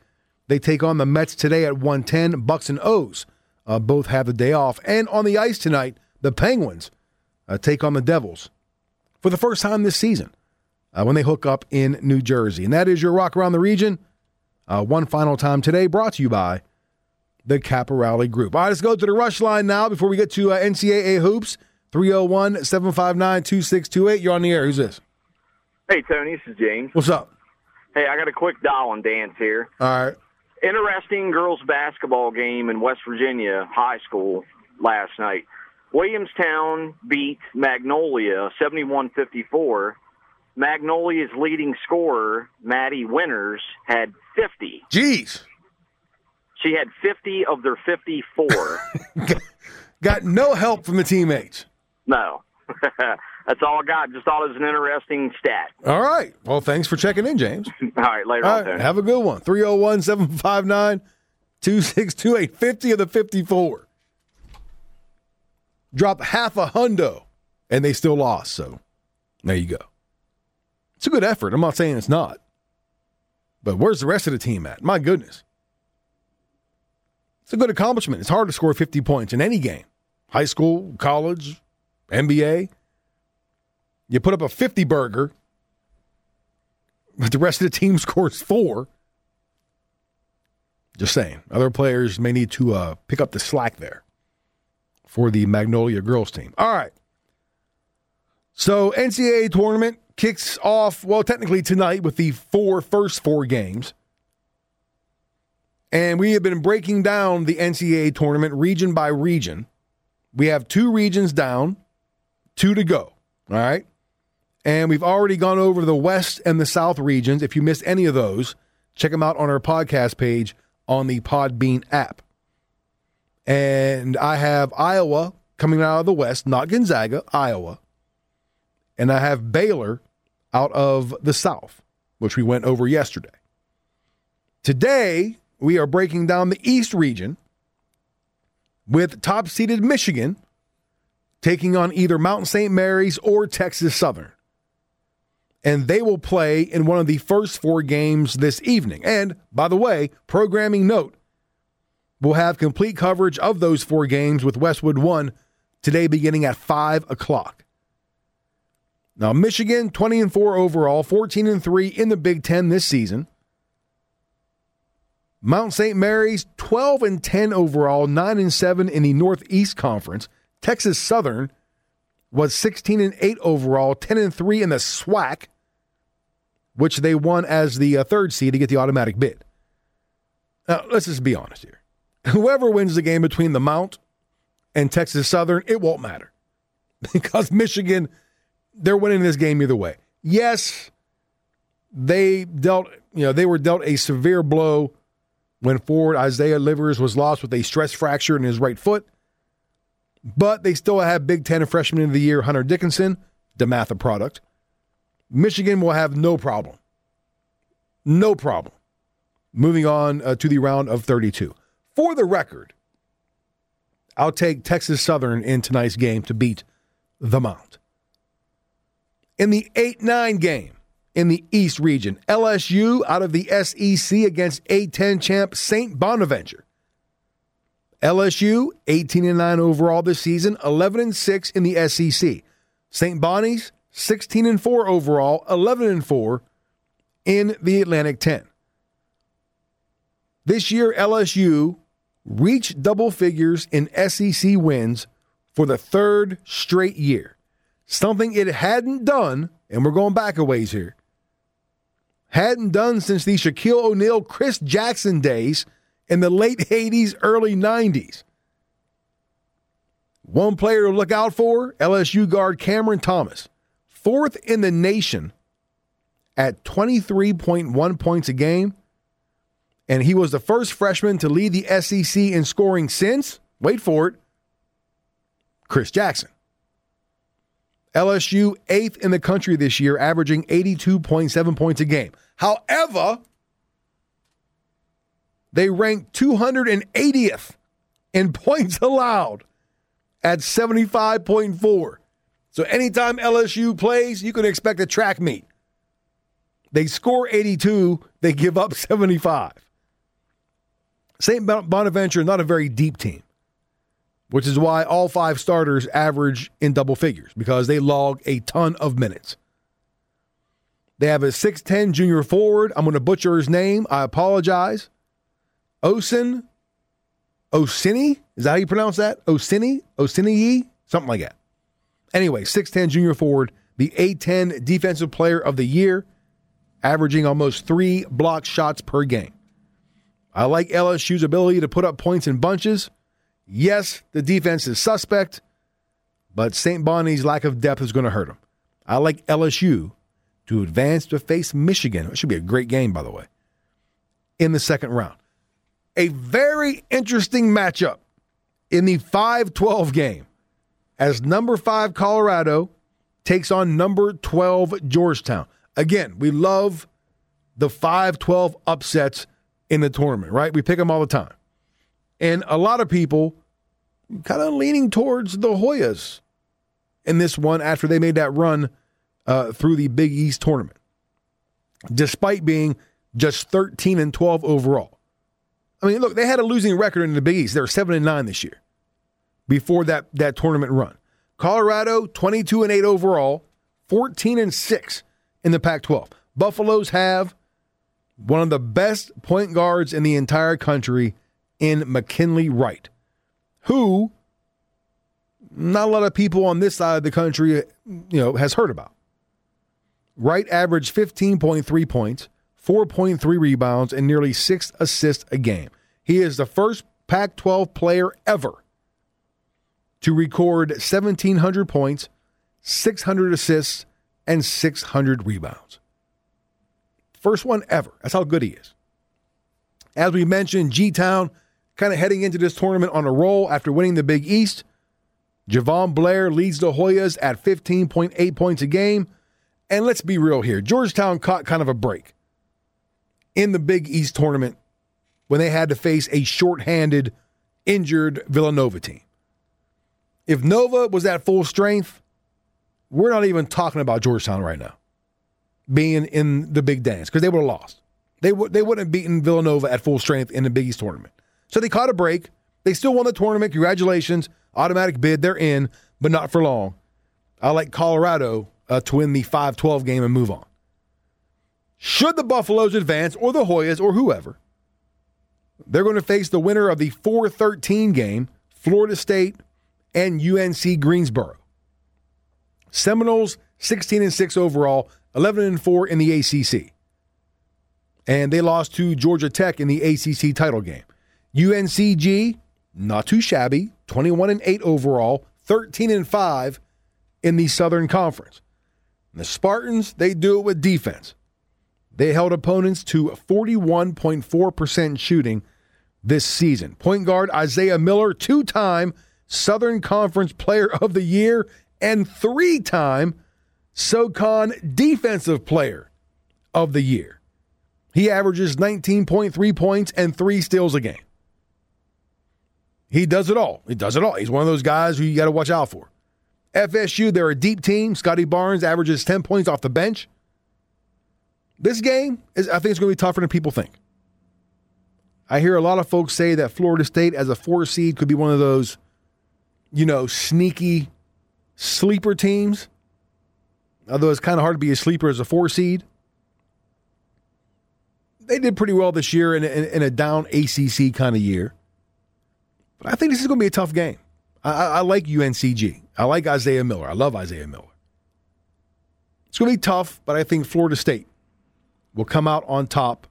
They take on the Mets today at 110. Bucs and O's uh, both have the day off. And on the ice tonight, the Penguins uh, take on the Devils for the first time this season uh, when they hook up in New Jersey. And that is your Rock Around the Region. Uh, one final time today, brought to you by the Caporale Group. All right, let's go to the rush line now before we get to uh, NCAA Hoops. 301 759 2628. You're on the air. Who's this? Hey, Tony, this is James. What's up? Hey, I got a quick dial and dance here. All right. Interesting girls basketball game in West Virginia High School last night. Williamstown beat Magnolia 71-54. Magnolia's leading scorer, Maddie Winters, had 50. Jeez. She had 50 of their 54. Got no help from the teammates. no. That's all I got. Just thought it was an interesting stat. All right. Well, thanks for checking in, James. All right, later All on, right. Have a good one. 301 759 2628. 50 of the 54. Dropped half a hundo, and they still lost. So there you go. It's a good effort. I'm not saying it's not. But where's the rest of the team at? My goodness. It's a good accomplishment. It's hard to score 50 points in any game high school, college, NBA. You put up a 50 burger, but the rest of the team scores four. Just saying. Other players may need to uh, pick up the slack there for the Magnolia girls team. All right. So, NCAA tournament kicks off, well, technically tonight with the four first four games. And we have been breaking down the NCAA tournament region by region. We have two regions down, two to go. All right. And we've already gone over the West and the South regions. If you missed any of those, check them out on our podcast page on the Podbean app. And I have Iowa coming out of the West, not Gonzaga, Iowa. And I have Baylor out of the South, which we went over yesterday. Today, we are breaking down the East region with top seeded Michigan taking on either Mount St. Mary's or Texas Southern. And they will play in one of the first four games this evening. And by the way, programming note, we'll have complete coverage of those four games with Westwood One today beginning at 5 o'clock. Now, Michigan, 20 and 4 overall, 14 and 3 in the Big Ten this season. Mount St. Mary's, 12 and 10 overall, 9 and 7 in the Northeast Conference. Texas Southern was 16 and 8 overall, 10 and 3 in the SWAC, which they won as the uh, third seed to get the automatic bid. Now, let's just be honest here. Whoever wins the game between the Mount and Texas Southern, it won't matter because Michigan, they're winning this game either way. Yes, they dealt, you know, they were dealt a severe blow when forward Isaiah Livers was lost with a stress fracture in his right foot. But they still have Big Ten freshman of the year Hunter Dickinson, DeMatha product. Michigan will have no problem. No problem. Moving on uh, to the round of 32. For the record, I'll take Texas Southern in tonight's game to beat the Mount. In the 8 9 game in the East region, LSU out of the SEC against A10 champ St. Bonaventure. LSU 18 and 9 overall this season, 11 and 6 in the SEC. St. Bonnie's 16 and 4 overall, 11 and 4 in the Atlantic 10. This year LSU reached double figures in SEC wins for the third straight year. Something it hadn't done, and we're going back a ways here. Hadn't done since the Shaquille O'Neal, Chris Jackson days in the late 80s, early 90s. One player to look out for LSU guard Cameron Thomas, fourth in the nation at 23.1 points a game. And he was the first freshman to lead the SEC in scoring since, wait for it, Chris Jackson. LSU eighth in the country this year, averaging 82.7 points a game. However, they ranked 280th in points allowed at 75.4. So anytime LSU plays, you can expect a track meet. They score 82, they give up 75. St. Bonaventure, not a very deep team, which is why all five starters average in double figures because they log a ton of minutes. They have a 6'10 junior forward. I'm going to butcher his name. I apologize. Osin Osini? Is that how you pronounce that? Osini? Osini? Something like that. Anyway, 6'10 junior forward the A10 Defensive Player of the Year, averaging almost three block shots per game. I like LSU's ability to put up points in bunches. Yes, the defense is suspect, but St. Bonnie's lack of depth is going to hurt them. I like LSU to advance to face Michigan. It should be a great game, by the way, in the second round. A very interesting matchup in the 5 12 game as number five Colorado takes on number 12 Georgetown. Again, we love the 5 12 upsets in the tournament, right? We pick them all the time. And a lot of people kind of leaning towards the Hoyas in this one after they made that run uh, through the Big East tournament, despite being just 13 and 12 overall. I mean, look, they had a losing record in the Big East. They were 7 and 9 this year before that, that tournament run. Colorado, 22 and 8 overall, 14 and 6 in the Pac 12. Buffaloes have one of the best point guards in the entire country in McKinley Wright, who not a lot of people on this side of the country, you know, has heard about. Wright averaged 15.3 points, 4.3 rebounds, and nearly six assists a game. He is the first Pac 12 player ever to record 1,700 points, 600 assists, and 600 rebounds. First one ever. That's how good he is. As we mentioned, G Town kind of heading into this tournament on a roll after winning the Big East. Jahvon Blair leads the Hoyas at 15.8 points a game. And let's be real here Georgetown caught kind of a break in the Big East tournament when they had to face a shorthanded, injured Villanova team. If Nova was at full strength, we're not even talking about Georgetown right now being in the big dance because they would have lost. They, w- they wouldn't have beaten Villanova at full strength in the Big East tournament. So they caught a break. They still won the tournament. Congratulations. Automatic bid. They're in, but not for long. I like Colorado uh, to win the 5 12 game and move on. Should the Buffaloes advance, or the Hoyas, or whoever, they're going to face the winner of the 4 13 game, Florida State and UNC Greensboro. Seminoles 16 and 6 overall, 11 and 4 in the ACC. And they lost to Georgia Tech in the ACC title game. UNCG not too shabby, 21 and 8 overall, 13 and 5 in the Southern Conference. And the Spartans, they do it with defense. They held opponents to 41.4% shooting this season. Point guard Isaiah Miller, two time Southern Conference Player of the Year and three time SOCON Defensive Player of the Year. He averages 19.3 points and three steals a game. He does it all. He does it all. He's one of those guys who you got to watch out for. FSU, they're a deep team. Scottie Barnes averages 10 points off the bench. This game is, I think, it's going to be tougher than people think. I hear a lot of folks say that Florida State, as a four seed, could be one of those, you know, sneaky sleeper teams. Although it's kind of hard to be a sleeper as a four seed. They did pretty well this year in, in, in a down ACC kind of year. But I think this is going to be a tough game. I, I, I like UNCG. I like Isaiah Miller. I love Isaiah Miller. It's going to be tough, but I think Florida State will come out on top,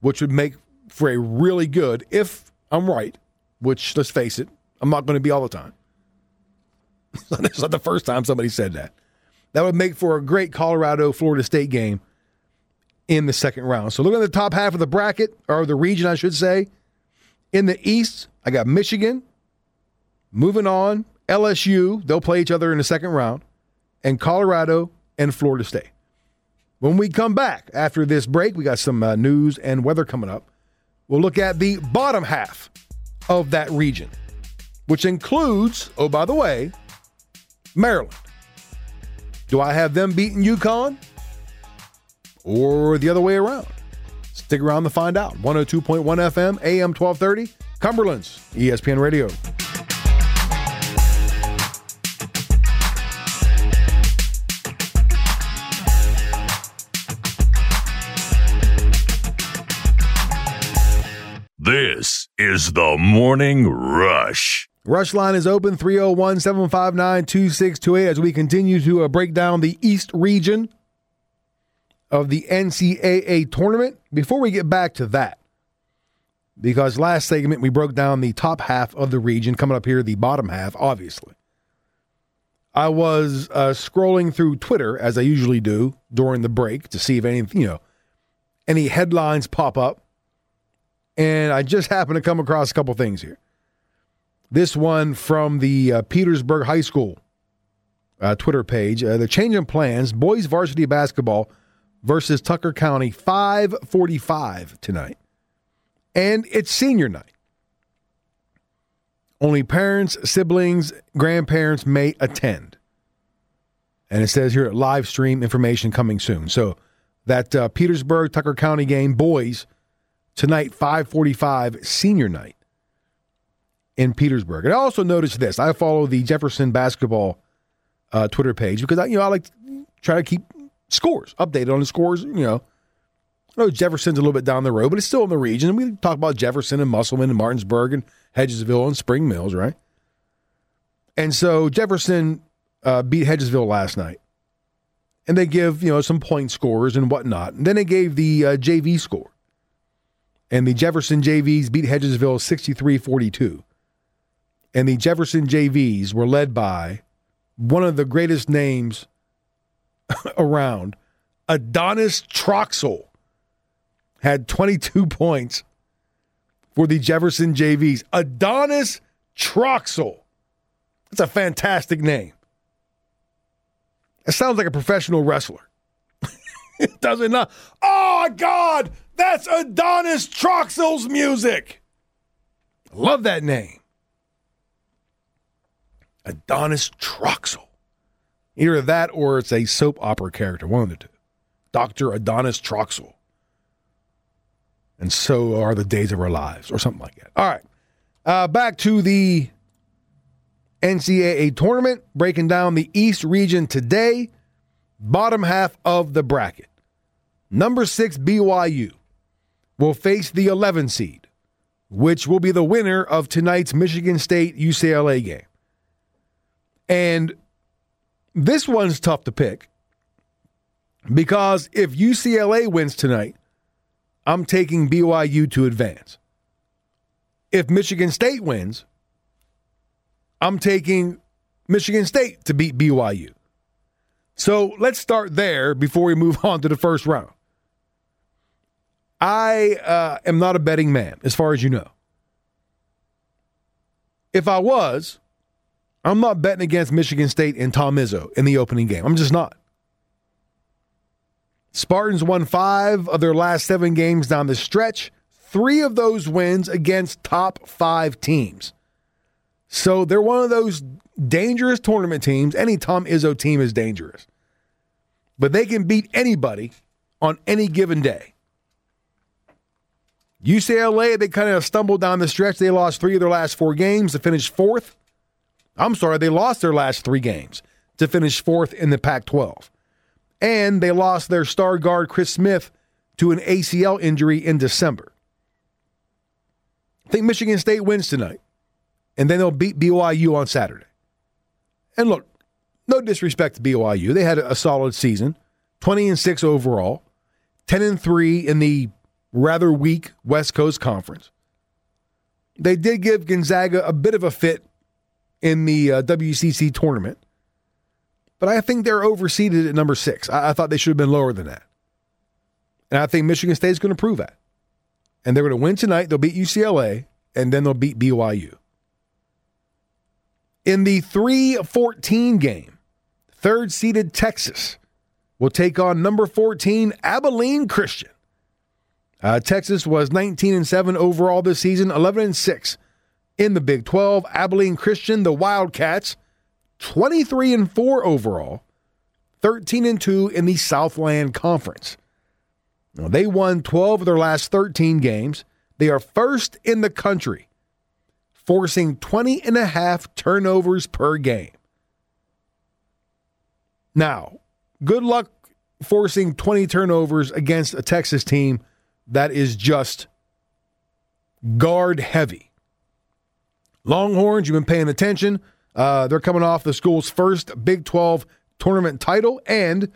which would make for a really good, if I'm right, which let's face it, I'm not going to be all the time. it's not the first time somebody said that. That would make for a great Colorado Florida State game in the second round. So look at the top half of the bracket, or the region, I should say. In the East, I got Michigan. Moving on, LSU, they'll play each other in the second round, and Colorado and Florida State. When we come back after this break, we got some uh, news and weather coming up. We'll look at the bottom half of that region, which includes, oh, by the way, Maryland. Do I have them beating UConn or the other way around? Stick around to find out. 102.1 FM, AM 1230, Cumberland's ESPN Radio. This is the Morning Rush. Rush line is open 301 759 2628 as we continue to uh, break down the East region of the NCAA tournament. Before we get back to that, because last segment we broke down the top half of the region, coming up here, the bottom half, obviously. I was uh, scrolling through Twitter as I usually do during the break to see if any, you know, any headlines pop up, and I just happened to come across a couple things here. This one from the uh, Petersburg High School uh, Twitter page. Uh, the change in plans: boys varsity basketball versus Tucker County, five forty-five tonight, and it's senior night. Only parents, siblings, grandparents may attend. And it says here live stream information coming soon. So that uh, Petersburg Tucker County game, boys, tonight 5:45 senior night in Petersburg. And I also noticed this. I follow the Jefferson basketball uh, Twitter page because I, you know I like to try to keep scores updated on the scores. You know, I know Jefferson's a little bit down the road, but it's still in the region. And we talk about Jefferson and Musselman and Martinsburg and Hedgesville and Spring Mills, right? And so Jefferson uh, beat Hedgesville last night. And they give, you know, some point scores and whatnot. And then they gave the uh, JV score. And the Jefferson JVs beat Hedgesville 63 42. And the Jefferson JVs were led by one of the greatest names around, Adonis Troxel, had 22 points for the Jefferson JVs. Adonis Troxel. That's a fantastic name. It sounds like a professional wrestler. it Does it not? Oh, God! That's Adonis Troxel's music. Love that name. Adonis Troxel. Either that or it's a soap opera character, one of the two. Dr. Adonis Troxel. And so are the days of our lives, or something like that. All right. Uh, back to the NCAA tournament, breaking down the East region today. Bottom half of the bracket. Number six, BYU, will face the 11 seed, which will be the winner of tonight's Michigan State UCLA game. And this one's tough to pick because if UCLA wins tonight, I'm taking BYU to advance. If Michigan State wins, I'm taking Michigan State to beat BYU. So let's start there before we move on to the first round. I uh, am not a betting man, as far as you know. If I was, I'm not betting against Michigan State and Tom Izzo in the opening game. I'm just not. Spartans won five of their last seven games down the stretch, three of those wins against top five teams. So they're one of those dangerous tournament teams. Any Tom Izzo team is dangerous, but they can beat anybody on any given day. UCLA, they kind of stumbled down the stretch. They lost three of their last four games to finish fourth. I'm sorry, they lost their last three games to finish fourth in the Pac 12. And they lost their star guard, Chris Smith, to an ACL injury in December. I think Michigan State wins tonight, and then they'll beat BYU on Saturday. And look, no disrespect to BYU. They had a solid season 20 and 6 overall, 10 and 3 in the rather weak West Coast Conference. They did give Gonzaga a bit of a fit in the uh, WCC tournament, but I think they're overseeded at number six. I, I thought they should have been lower than that. And I think Michigan State is going to prove that. And they're going to win tonight. They'll beat UCLA, and then they'll beat BYU. In the 314 game, third seeded Texas will take on number 14 Abilene Christian. Uh, Texas was 19 and 7 overall this season, 11 and 6 in the Big 12. Abilene Christian, the Wildcats, 23 and 4 overall, 13 and 2 in the Southland Conference. Now, they won 12 of their last 13 games. They are first in the country, forcing 20 and a half turnovers per game. Now, good luck forcing 20 turnovers against a Texas team that is just guard heavy. Longhorns, you've been paying attention. Uh, they're coming off the school's first Big 12 tournament title, and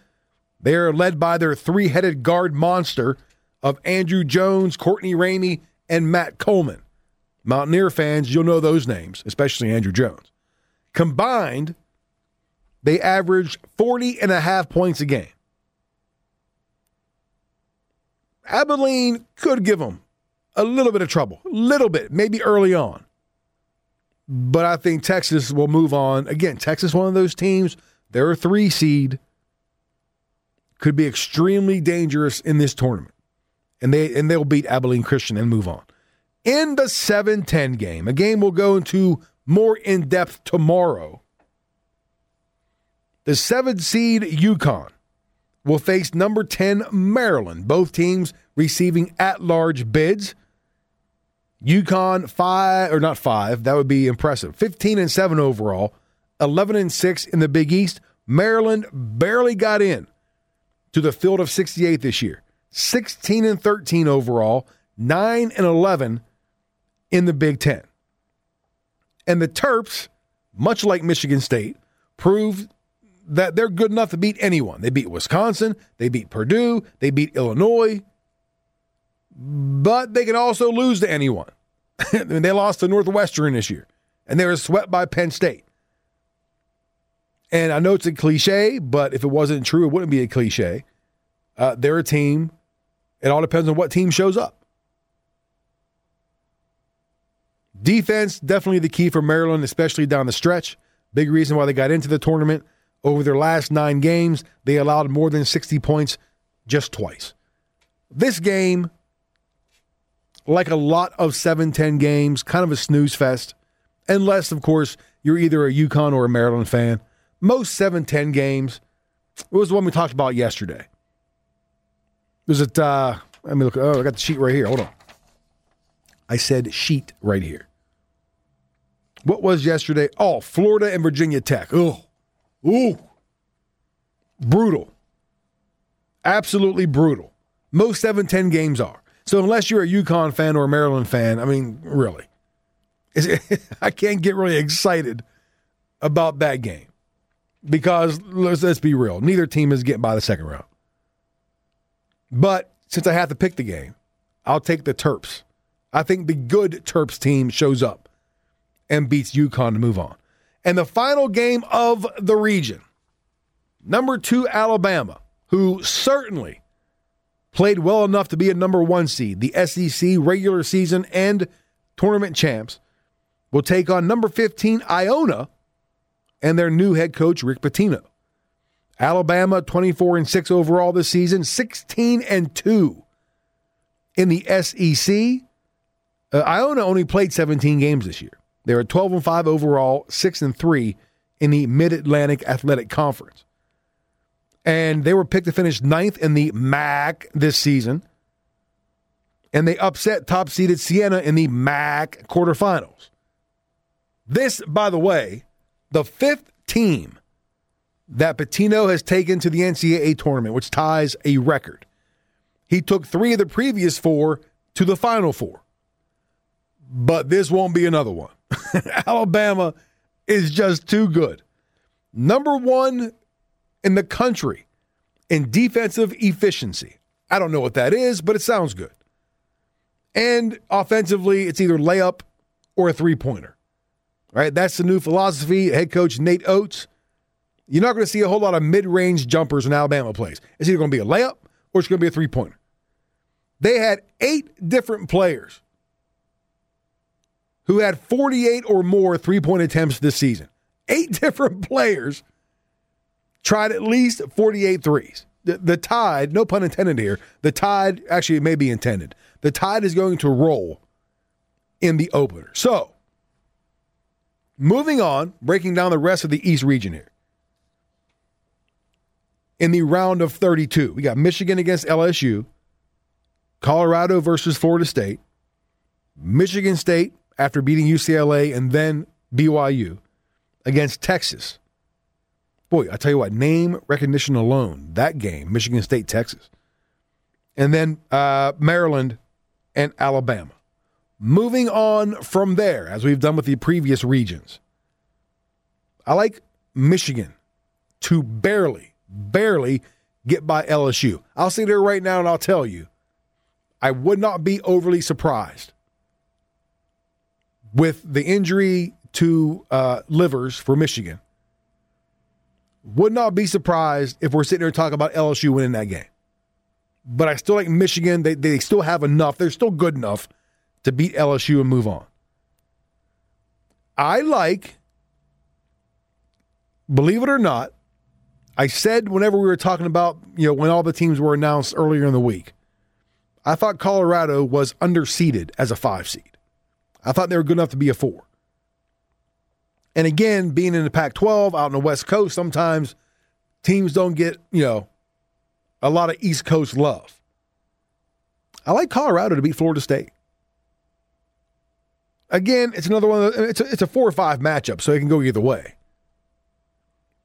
they are led by their three headed guard monster of Andrew Jones, Courtney Ramey, and Matt Coleman. Mountaineer fans, you'll know those names, especially Andrew Jones. Combined, they averaged 40 and a half points a game. Abilene could give them a little bit of trouble, a little bit, maybe early on. But I think Texas will move on. Again, Texas, one of those teams, they're a three seed, could be extremely dangerous in this tournament. And they and they'll beat Abilene Christian and move on. In the 7-10 game, a game we'll go into more in depth tomorrow. The seven seed UConn will face number 10 Maryland, both teams receiving at large bids. UConn five or not five, that would be impressive. 15 and 7 overall, 11 and 6 in the Big East. Maryland barely got in to the field of 68 this year. 16 and 13 overall, 9 and 11 in the Big 10. And the Terps, much like Michigan State, proved that they're good enough to beat anyone. They beat Wisconsin, they beat Purdue, they beat Illinois, but they can also lose to anyone. I mean, they lost to Northwestern this year, and they were swept by Penn State. And I know it's a cliche, but if it wasn't true, it wouldn't be a cliche. Uh, they're a team. It all depends on what team shows up. Defense, definitely the key for Maryland, especially down the stretch. Big reason why they got into the tournament. Over their last nine games, they allowed more than 60 points just twice. This game, like a lot of 7 10 games, kind of a snooze fest, unless, of course, you're either a UConn or a Maryland fan. Most 7 10 games, it was the one we talked about yesterday. Was it, uh, let me look, oh, I got the sheet right here. Hold on. I said sheet right here. What was yesterday? Oh, Florida and Virginia Tech. Oh, ooh, brutal. Absolutely brutal. Most 7 10 games are. So unless you're a UConn fan or a Maryland fan, I mean, really, I can't get really excited about that game because let's, let's be real, neither team is getting by the second round. But since I have to pick the game, I'll take the Terps. I think the good Terps team shows up and beats UConn to move on. And the final game of the region, number two, Alabama, who certainly played well enough to be a number one seed, the SEC regular season and tournament champs, will take on number 15, Iona, and their new head coach, Rick Pitino. Alabama 24 and 6 overall this season, 16 and 2 in the SEC. Uh, Iona only played 17 games this year. They were 12 and 5 overall, 6 and 3 in the Mid Atlantic Athletic Conference. And they were picked to finish ninth in the MAC this season. And they upset top seeded Siena in the MAC quarterfinals. This, by the way, the fifth team that Pitino has taken to the NCAA tournament, which ties a record. He took three of the previous four to the final four but this won't be another one. Alabama is just too good. Number one in the country in defensive efficiency. I don't know what that is, but it sounds good. And offensively, it's either layup or a three pointer. Right? That's the new philosophy. Head coach Nate Oats. You're not going to see a whole lot of mid range jumpers in Alabama plays. It's either going to be a layup or it's going to be a three pointer. They had eight different players who had 48 or more three point attempts this season. Eight different players tried at least 48 threes. The, the tide, no pun intended here, the tide actually may be intended. The tide is going to roll in the opener. So, moving on, breaking down the rest of the East region here. In the round of 32, we got Michigan against LSU, Colorado versus Florida State, Michigan State after beating UCLA and then BYU against Texas. Boy, I tell you what, name recognition alone, that game, Michigan State, Texas. And then uh, Maryland and Alabama. Moving on from there, as we've done with the previous regions, I like Michigan to barely, barely get by LSU. I'll sit there right now and I'll tell you, I would not be overly surprised with the injury to uh, Livers for Michigan. Would not be surprised if we're sitting here talking about LSU winning that game. But I still like Michigan. They, they still have enough. They're still good enough to beat LSU and move on. I like, believe it or not, I said whenever we were talking about, you know, when all the teams were announced earlier in the week, I thought Colorado was underseeded as a five seed. I thought they were good enough to be a four. And again, being in the Pac 12 out on the West Coast, sometimes teams don't get, you know, a lot of East Coast love. I like Colorado to beat Florida State. Again, it's another one. The, it's a, it's a four or five matchup, so it can go either way.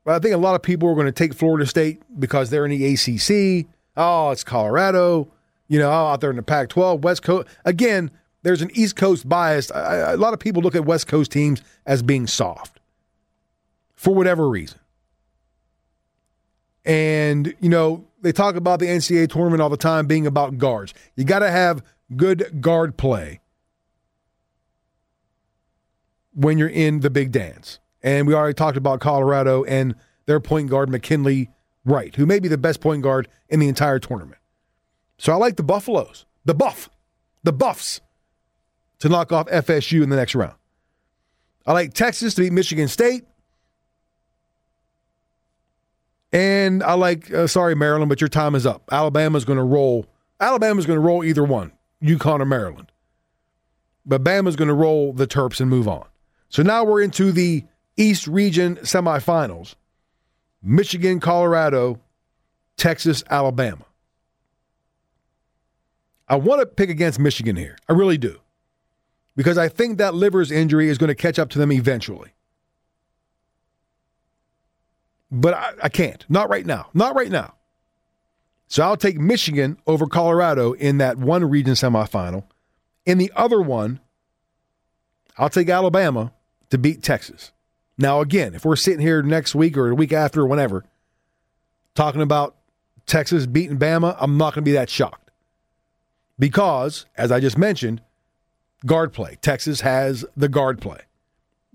But I think a lot of people are going to take Florida State because they're in the ACC. Oh, it's Colorado. You know, oh, out there in the Pac-12, West Coast. Again, there's an East Coast bias. A lot of people look at West Coast teams as being soft for whatever reason. And, you know, they talk about the NCAA tournament all the time being about guards. You got to have good guard play when you're in the big dance. And we already talked about Colorado and their point guard, McKinley Wright, who may be the best point guard in the entire tournament. So I like the Buffaloes, the Buff, the Buffs to knock off FSU in the next round. I like Texas to beat Michigan State. And I like, uh, sorry, Maryland, but your time is up. Alabama's going to roll. Alabama's going to roll either one, UConn or Maryland. But Bama's going to roll the Terps and move on. So now we're into the East Region semifinals Michigan, Colorado, Texas, Alabama. I want to pick against Michigan here. I really do. Because I think that Livers injury is going to catch up to them eventually. But I, I can't. Not right now. Not right now. So I'll take Michigan over Colorado in that one region semifinal. In the other one, I'll take Alabama to beat Texas. Now, again, if we're sitting here next week or a week after or whenever talking about Texas beating Bama, I'm not going to be that shocked. Because, as I just mentioned, guard play. Texas has the guard play.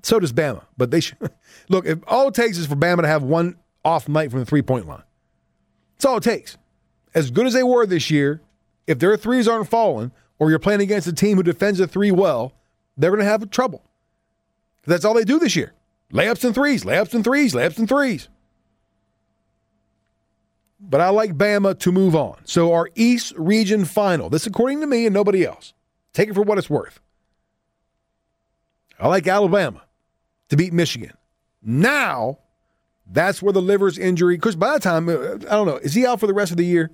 So does Bama. But they should look, if all it takes is for Bama to have one off night from the three point line. That's all it takes. As good as they were this year, if their threes aren't falling, or you're playing against a team who defends the three well, they're going to have trouble. That's all they do this year. Layups and threes, layups and threes, layups and threes. But I like Bama to move on. So our East Region final, this according to me and nobody else. Take it for what it's worth. I like Alabama to beat Michigan. Now, that's where the Livers' injury, because by the time, uh, I don't know, is he out for the rest of the year?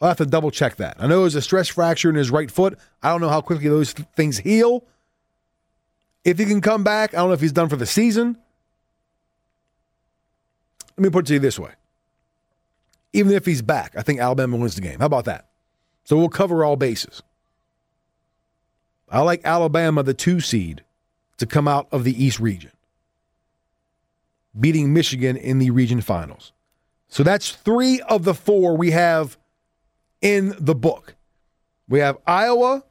I'll have to double check that. I know it was a stress fracture in his right foot. I don't know how quickly those th- things heal. If he can come back, I don't know if he's done for the season. Let me put it to you this way. Even if he's back, I think Alabama wins the game. How about that? So we'll cover all bases. I like Alabama, the two seed, to come out of the East region, beating Michigan in the region finals. So that's three of the four we have in the book. We have Iowa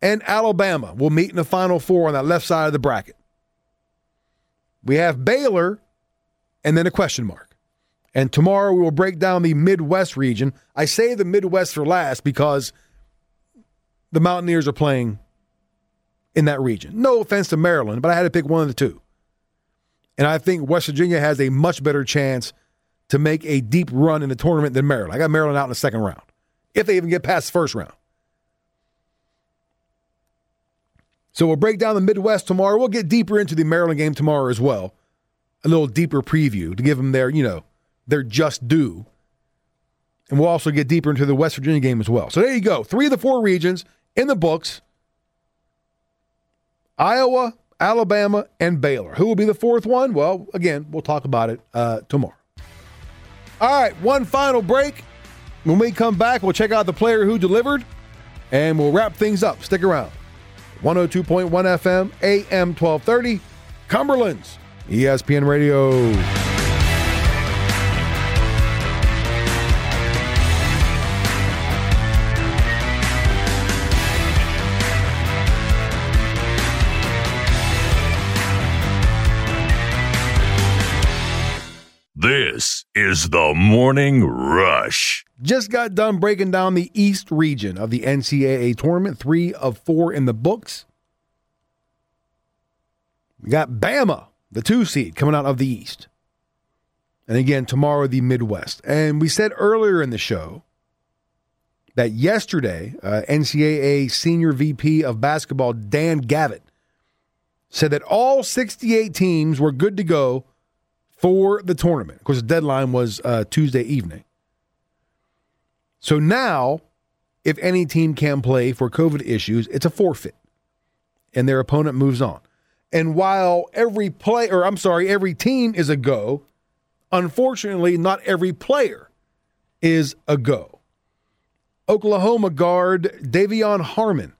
and Alabama will meet in the final four on that left side of the bracket. We have Baylor and then a question mark. And tomorrow we will break down the Midwest region. I say the Midwest for last because the Mountaineers are playing in that region. No offense to Maryland, but I had to pick one of the two. And I think West Virginia has a much better chance to make a deep run in the tournament than Maryland. I got Maryland out in the second round, if they even get past the first round. So we'll break down the Midwest tomorrow. We'll get deeper into the Maryland game tomorrow as well. A little deeper preview to give them their, you know, their just due. And we'll also get deeper into the West Virginia game as well. So there you go. Three of the four regions in the books Iowa, Alabama, and Baylor. Who will be the fourth one? Well, again, we'll talk about it uh, tomorrow. All right, one final break. When we come back, we'll check out the player who delivered and we'll wrap things up. Stick around. 102.1 FM, AM 1230, Cumberland's ESPN Radio. Is the Morning Rush. Just got done breaking down the East region of the NCAA tournament, three of four in the books. We got Bama, the two seed, coming out of the East. And again, tomorrow, the Midwest. And we said earlier in the show that yesterday, uh, NCAA Senior VP of Basketball, Dan Gavitt, said that all 68 teams were good to go for the tournament. Of course, the deadline was uh, Tuesday evening. So now, if any team can play for COVID issues, it's a forfeit, and their opponent moves on. And while every play, or I'm sorry, every team is a go, unfortunately, not every player is a go. Oklahoma guard De'Vion Harmon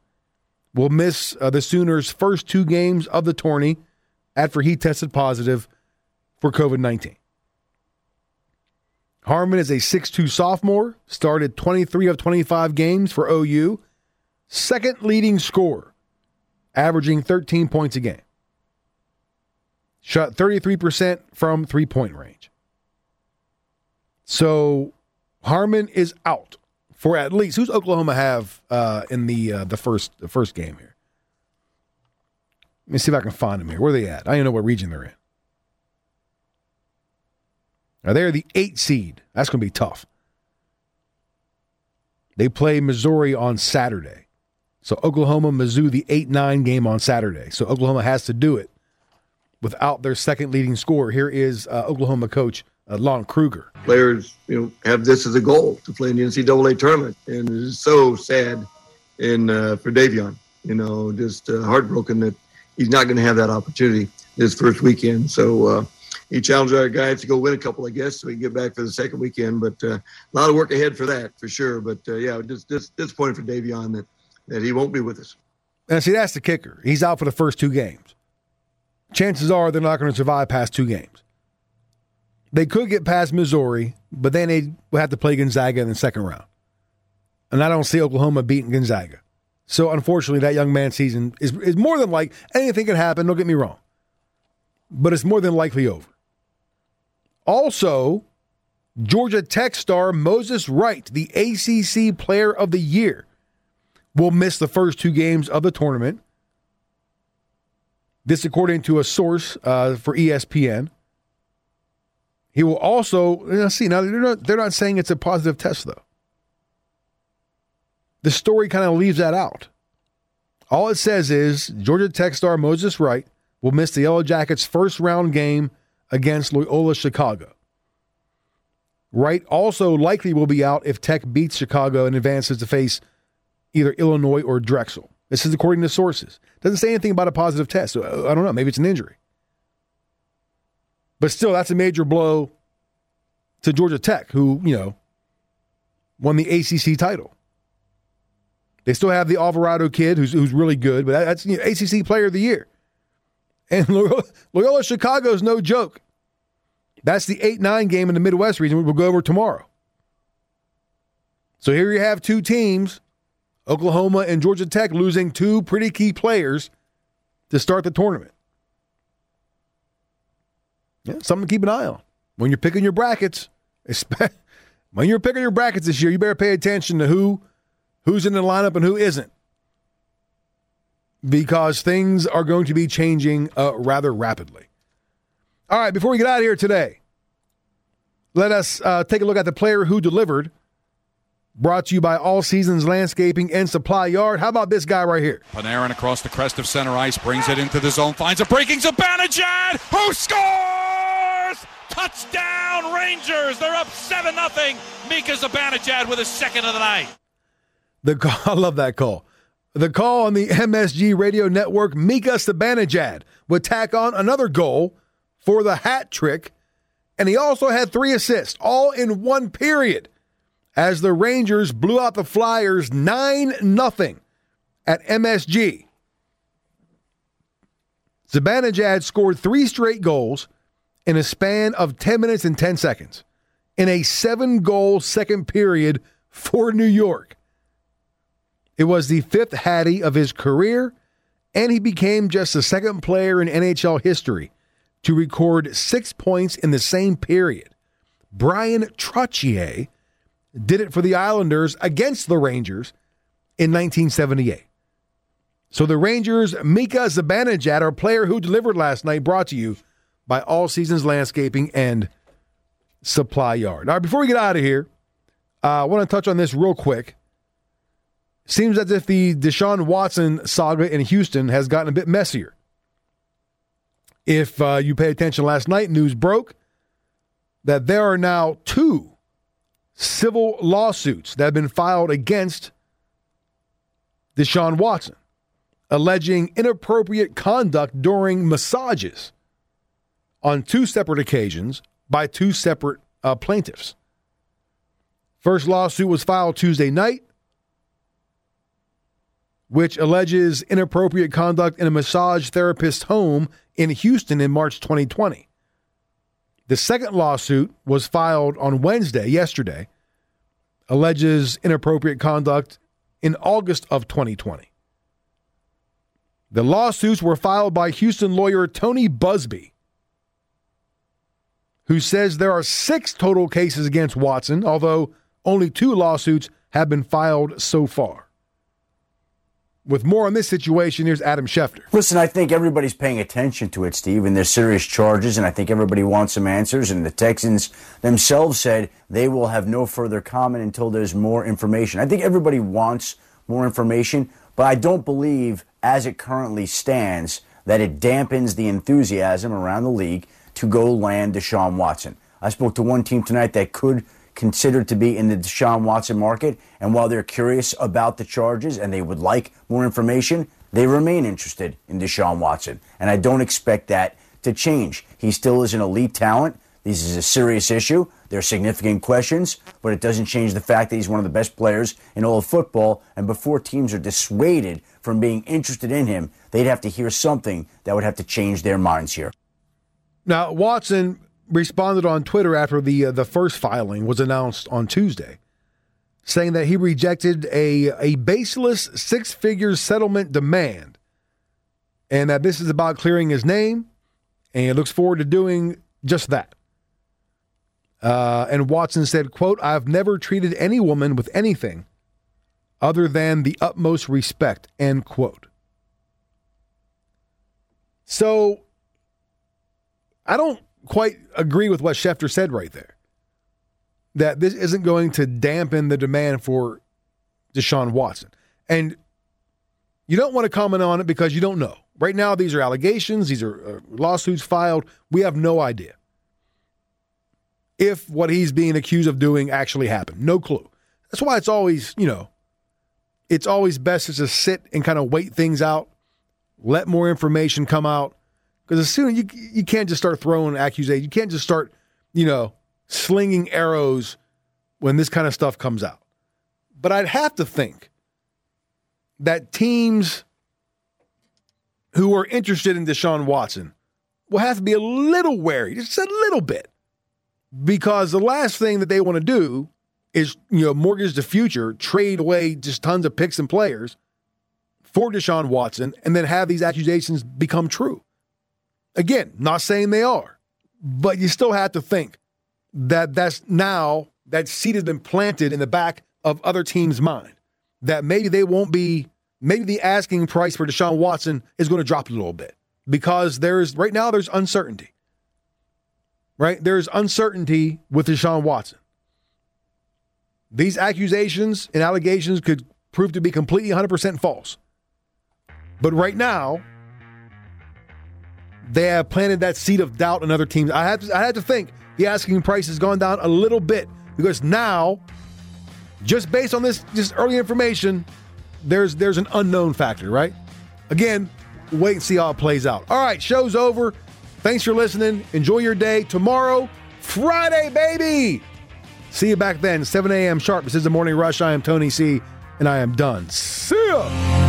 will miss uh, the Sooners' first two games of the tourney after he tested positive for COVID 19. Harmon is a 6'2 sophomore, started 23 of 25 games for OU, second leading scorer, averaging 13 points a game. Shot 33% from three point range. So Harmon is out for at least who's Oklahoma have uh, in the uh, the first the first game here. Let me see if I can find them here. Where are they at? I don't know what region they're in. Now they're the eight seed. That's going to be tough. They play Missouri on Saturday. So Oklahoma, Mizzou, the 8 9 game on Saturday. So Oklahoma has to do it without their second leading scorer. Here is uh, Oklahoma coach uh, Lon Kruger. players, you know, have this as a goal to play in the NCAA tournament, and it's so sad in uh, for De'Vion. You know, just uh, heartbroken that he's not going to have that opportunity this first weekend. So uh, he challenged our guys to go win a couple, I guess, so we can get back for the second weekend. But uh, a lot of work ahead for that, for sure. But uh, yeah, just, just disappointed for De'Vion that that he won't be with us. And see, that's the kicker. He's out for the first two games. Chances are they're not going to survive past two games. They could get past Missouri, but then they would have to play Gonzaga in the second round. And I don't see Oklahoma beating Gonzaga. So unfortunately, that young man's season is, is more than like anything could happen. Don't get me wrong, but it's more than likely over. Also, Georgia Tech star Moses Wright, the ACC Player of the Year, will miss the first two games of the tournament. This, according to a source uh, for ESPN. He will also see now they're not they're not saying it's a positive test though. The story kind of leaves that out. All it says is Georgia Tech star Moses Wright will miss the Yellow Jackets' first round game against Loyola Chicago. Wright also likely will be out if Tech beats Chicago and advances to face either Illinois or Drexel. This is according to sources. Doesn't say anything about a positive test. So uh, I don't know. Maybe it's an injury. But still, that's a major blow to Georgia Tech, who, you know, won the ACC title. They still have the Alvarado kid, who's, who's really good, but that's you know, ACC Player of the Year. And Loyola, Loyola Chicago is no joke. That's the 8 9 game in the Midwest region. We'll go over tomorrow. So here you have two teams, Oklahoma and Georgia Tech, losing two pretty key players to start the tournament. Yeah, something to keep an eye on when you're picking your brackets. When you're picking your brackets this year, you better pay attention to who who's in the lineup and who isn't, because things are going to be changing uh, rather rapidly. All right, before we get out of here today, let us uh, take a look at the player who delivered. Brought to you by All Seasons Landscaping and Supply Yard. How about this guy right here? Panarin across the crest of center ice brings it into the zone, finds a breaking Zibanejad, who scores! Touchdown Rangers! They're up seven nothing. Mika Zibanejad with his second of the night. The call, I love that call. The call on the MSG radio network, Mika Zibanejad would tack on another goal for the hat trick, and he also had three assists, all in one period, as the Rangers blew out the Flyers 9 0 at MSG. Zibanejad scored three straight goals in a span of 10 minutes and 10 seconds in a seven goal second period for New York. It was the fifth Hattie of his career, and he became just the second player in NHL history to record six points in the same period. Bryan Trottier did it for the Islanders against the Rangers in 1978. So the Rangers, Mika Zibanejad, our player who delivered last night, brought to you by All Seasons Landscaping and Supply Yard. All right, before we get out of here, uh, I want to touch on this real quick. Seems as if the Deshaun Watson saga in Houston has gotten a bit messier. If uh, you pay attention last night, news broke that there are now two civil lawsuits that have been filed against Deshaun Watson, alleging inappropriate conduct during massages on two separate occasions by two separate uh, plaintiffs. First lawsuit was filed Tuesday night, which alleges inappropriate conduct in a massage therapist's home in Houston in March 2020. The second lawsuit was filed on Wednesday, yesterday, alleges inappropriate conduct in August of 2020. The lawsuits were filed by Houston lawyer Tony Buzbee, who says there are six total cases against Watson, although only two lawsuits have been filed so far. With more on this situation, here's Adam Schefter. Listen, I think everybody's paying attention to it, Steve, and there's serious charges, and I think everybody wants some answers. And the Texans themselves said they will have no further comment until there's more information. I think everybody wants more information, but I don't believe, as it currently stands, that it dampens the enthusiasm around the league to go land Deshaun Watson. I spoke to one team tonight that could considered to be in the Deshaun Watson market. And while they're curious about the charges and they would like more information, they remain interested in Deshaun Watson. And I don't expect that to change. He still is an elite talent. This is a serious issue. There are significant questions, but it doesn't change the fact that he's one of the best players in all of football. And before teams are dissuaded from being interested in him, they'd have to hear something that would have to change their minds here. Now, Watson responded on Twitter after the uh, the first filing was announced on Tuesday, saying that he rejected a a baseless six figure settlement demand, and that this is about clearing his name, and he looks forward to doing just that. Uh, and Watson said, "quote I've never treated any woman with anything other than the utmost respect." End quote. So, I don't quite agree with what Schefter said right there. That this isn't going to dampen the demand for Deshaun Watson. And you don't want to comment on it because you don't know. Right now, these are allegations, these are uh, lawsuits filed. We have no idea if what he's being accused of doing actually happened. No clue. That's why it's always, you know, it's always best to just sit and kind of wait things out, let more information come out, because as soon as you you can't just start throwing accusations, you can't just start, you know, slinging arrows when this kind of stuff comes out. But I'd have to think that teams who are interested in Deshaun Watson will have to be a little wary, just a little bit, because the last thing that they want to do is you know mortgage the future, trade away just tons of picks and players for Deshaun Watson, and then have these accusations become true. Again, not saying they are, but you still have to think that that's now that seed has been planted in the back of other teams' mind that maybe they won't be, maybe the asking price for Deshaun Watson is going to drop a little bit because there's right now there's uncertainty. Right? There's uncertainty with Deshaun Watson. These accusations and allegations could prove to be completely 100% false. But right now, they have planted that seed of doubt in other teams. I had to, I had to think the asking price has gone down a little bit because now, just based on this just early information, there's there's an unknown factor, right? Again, wait and see how it plays out. All right, show's over. Thanks for listening. Enjoy your day. Tomorrow, Friday, baby. See you back then, 7 a.m. sharp. This is the Morning Rush. I am Tony C, and I am done. See ya.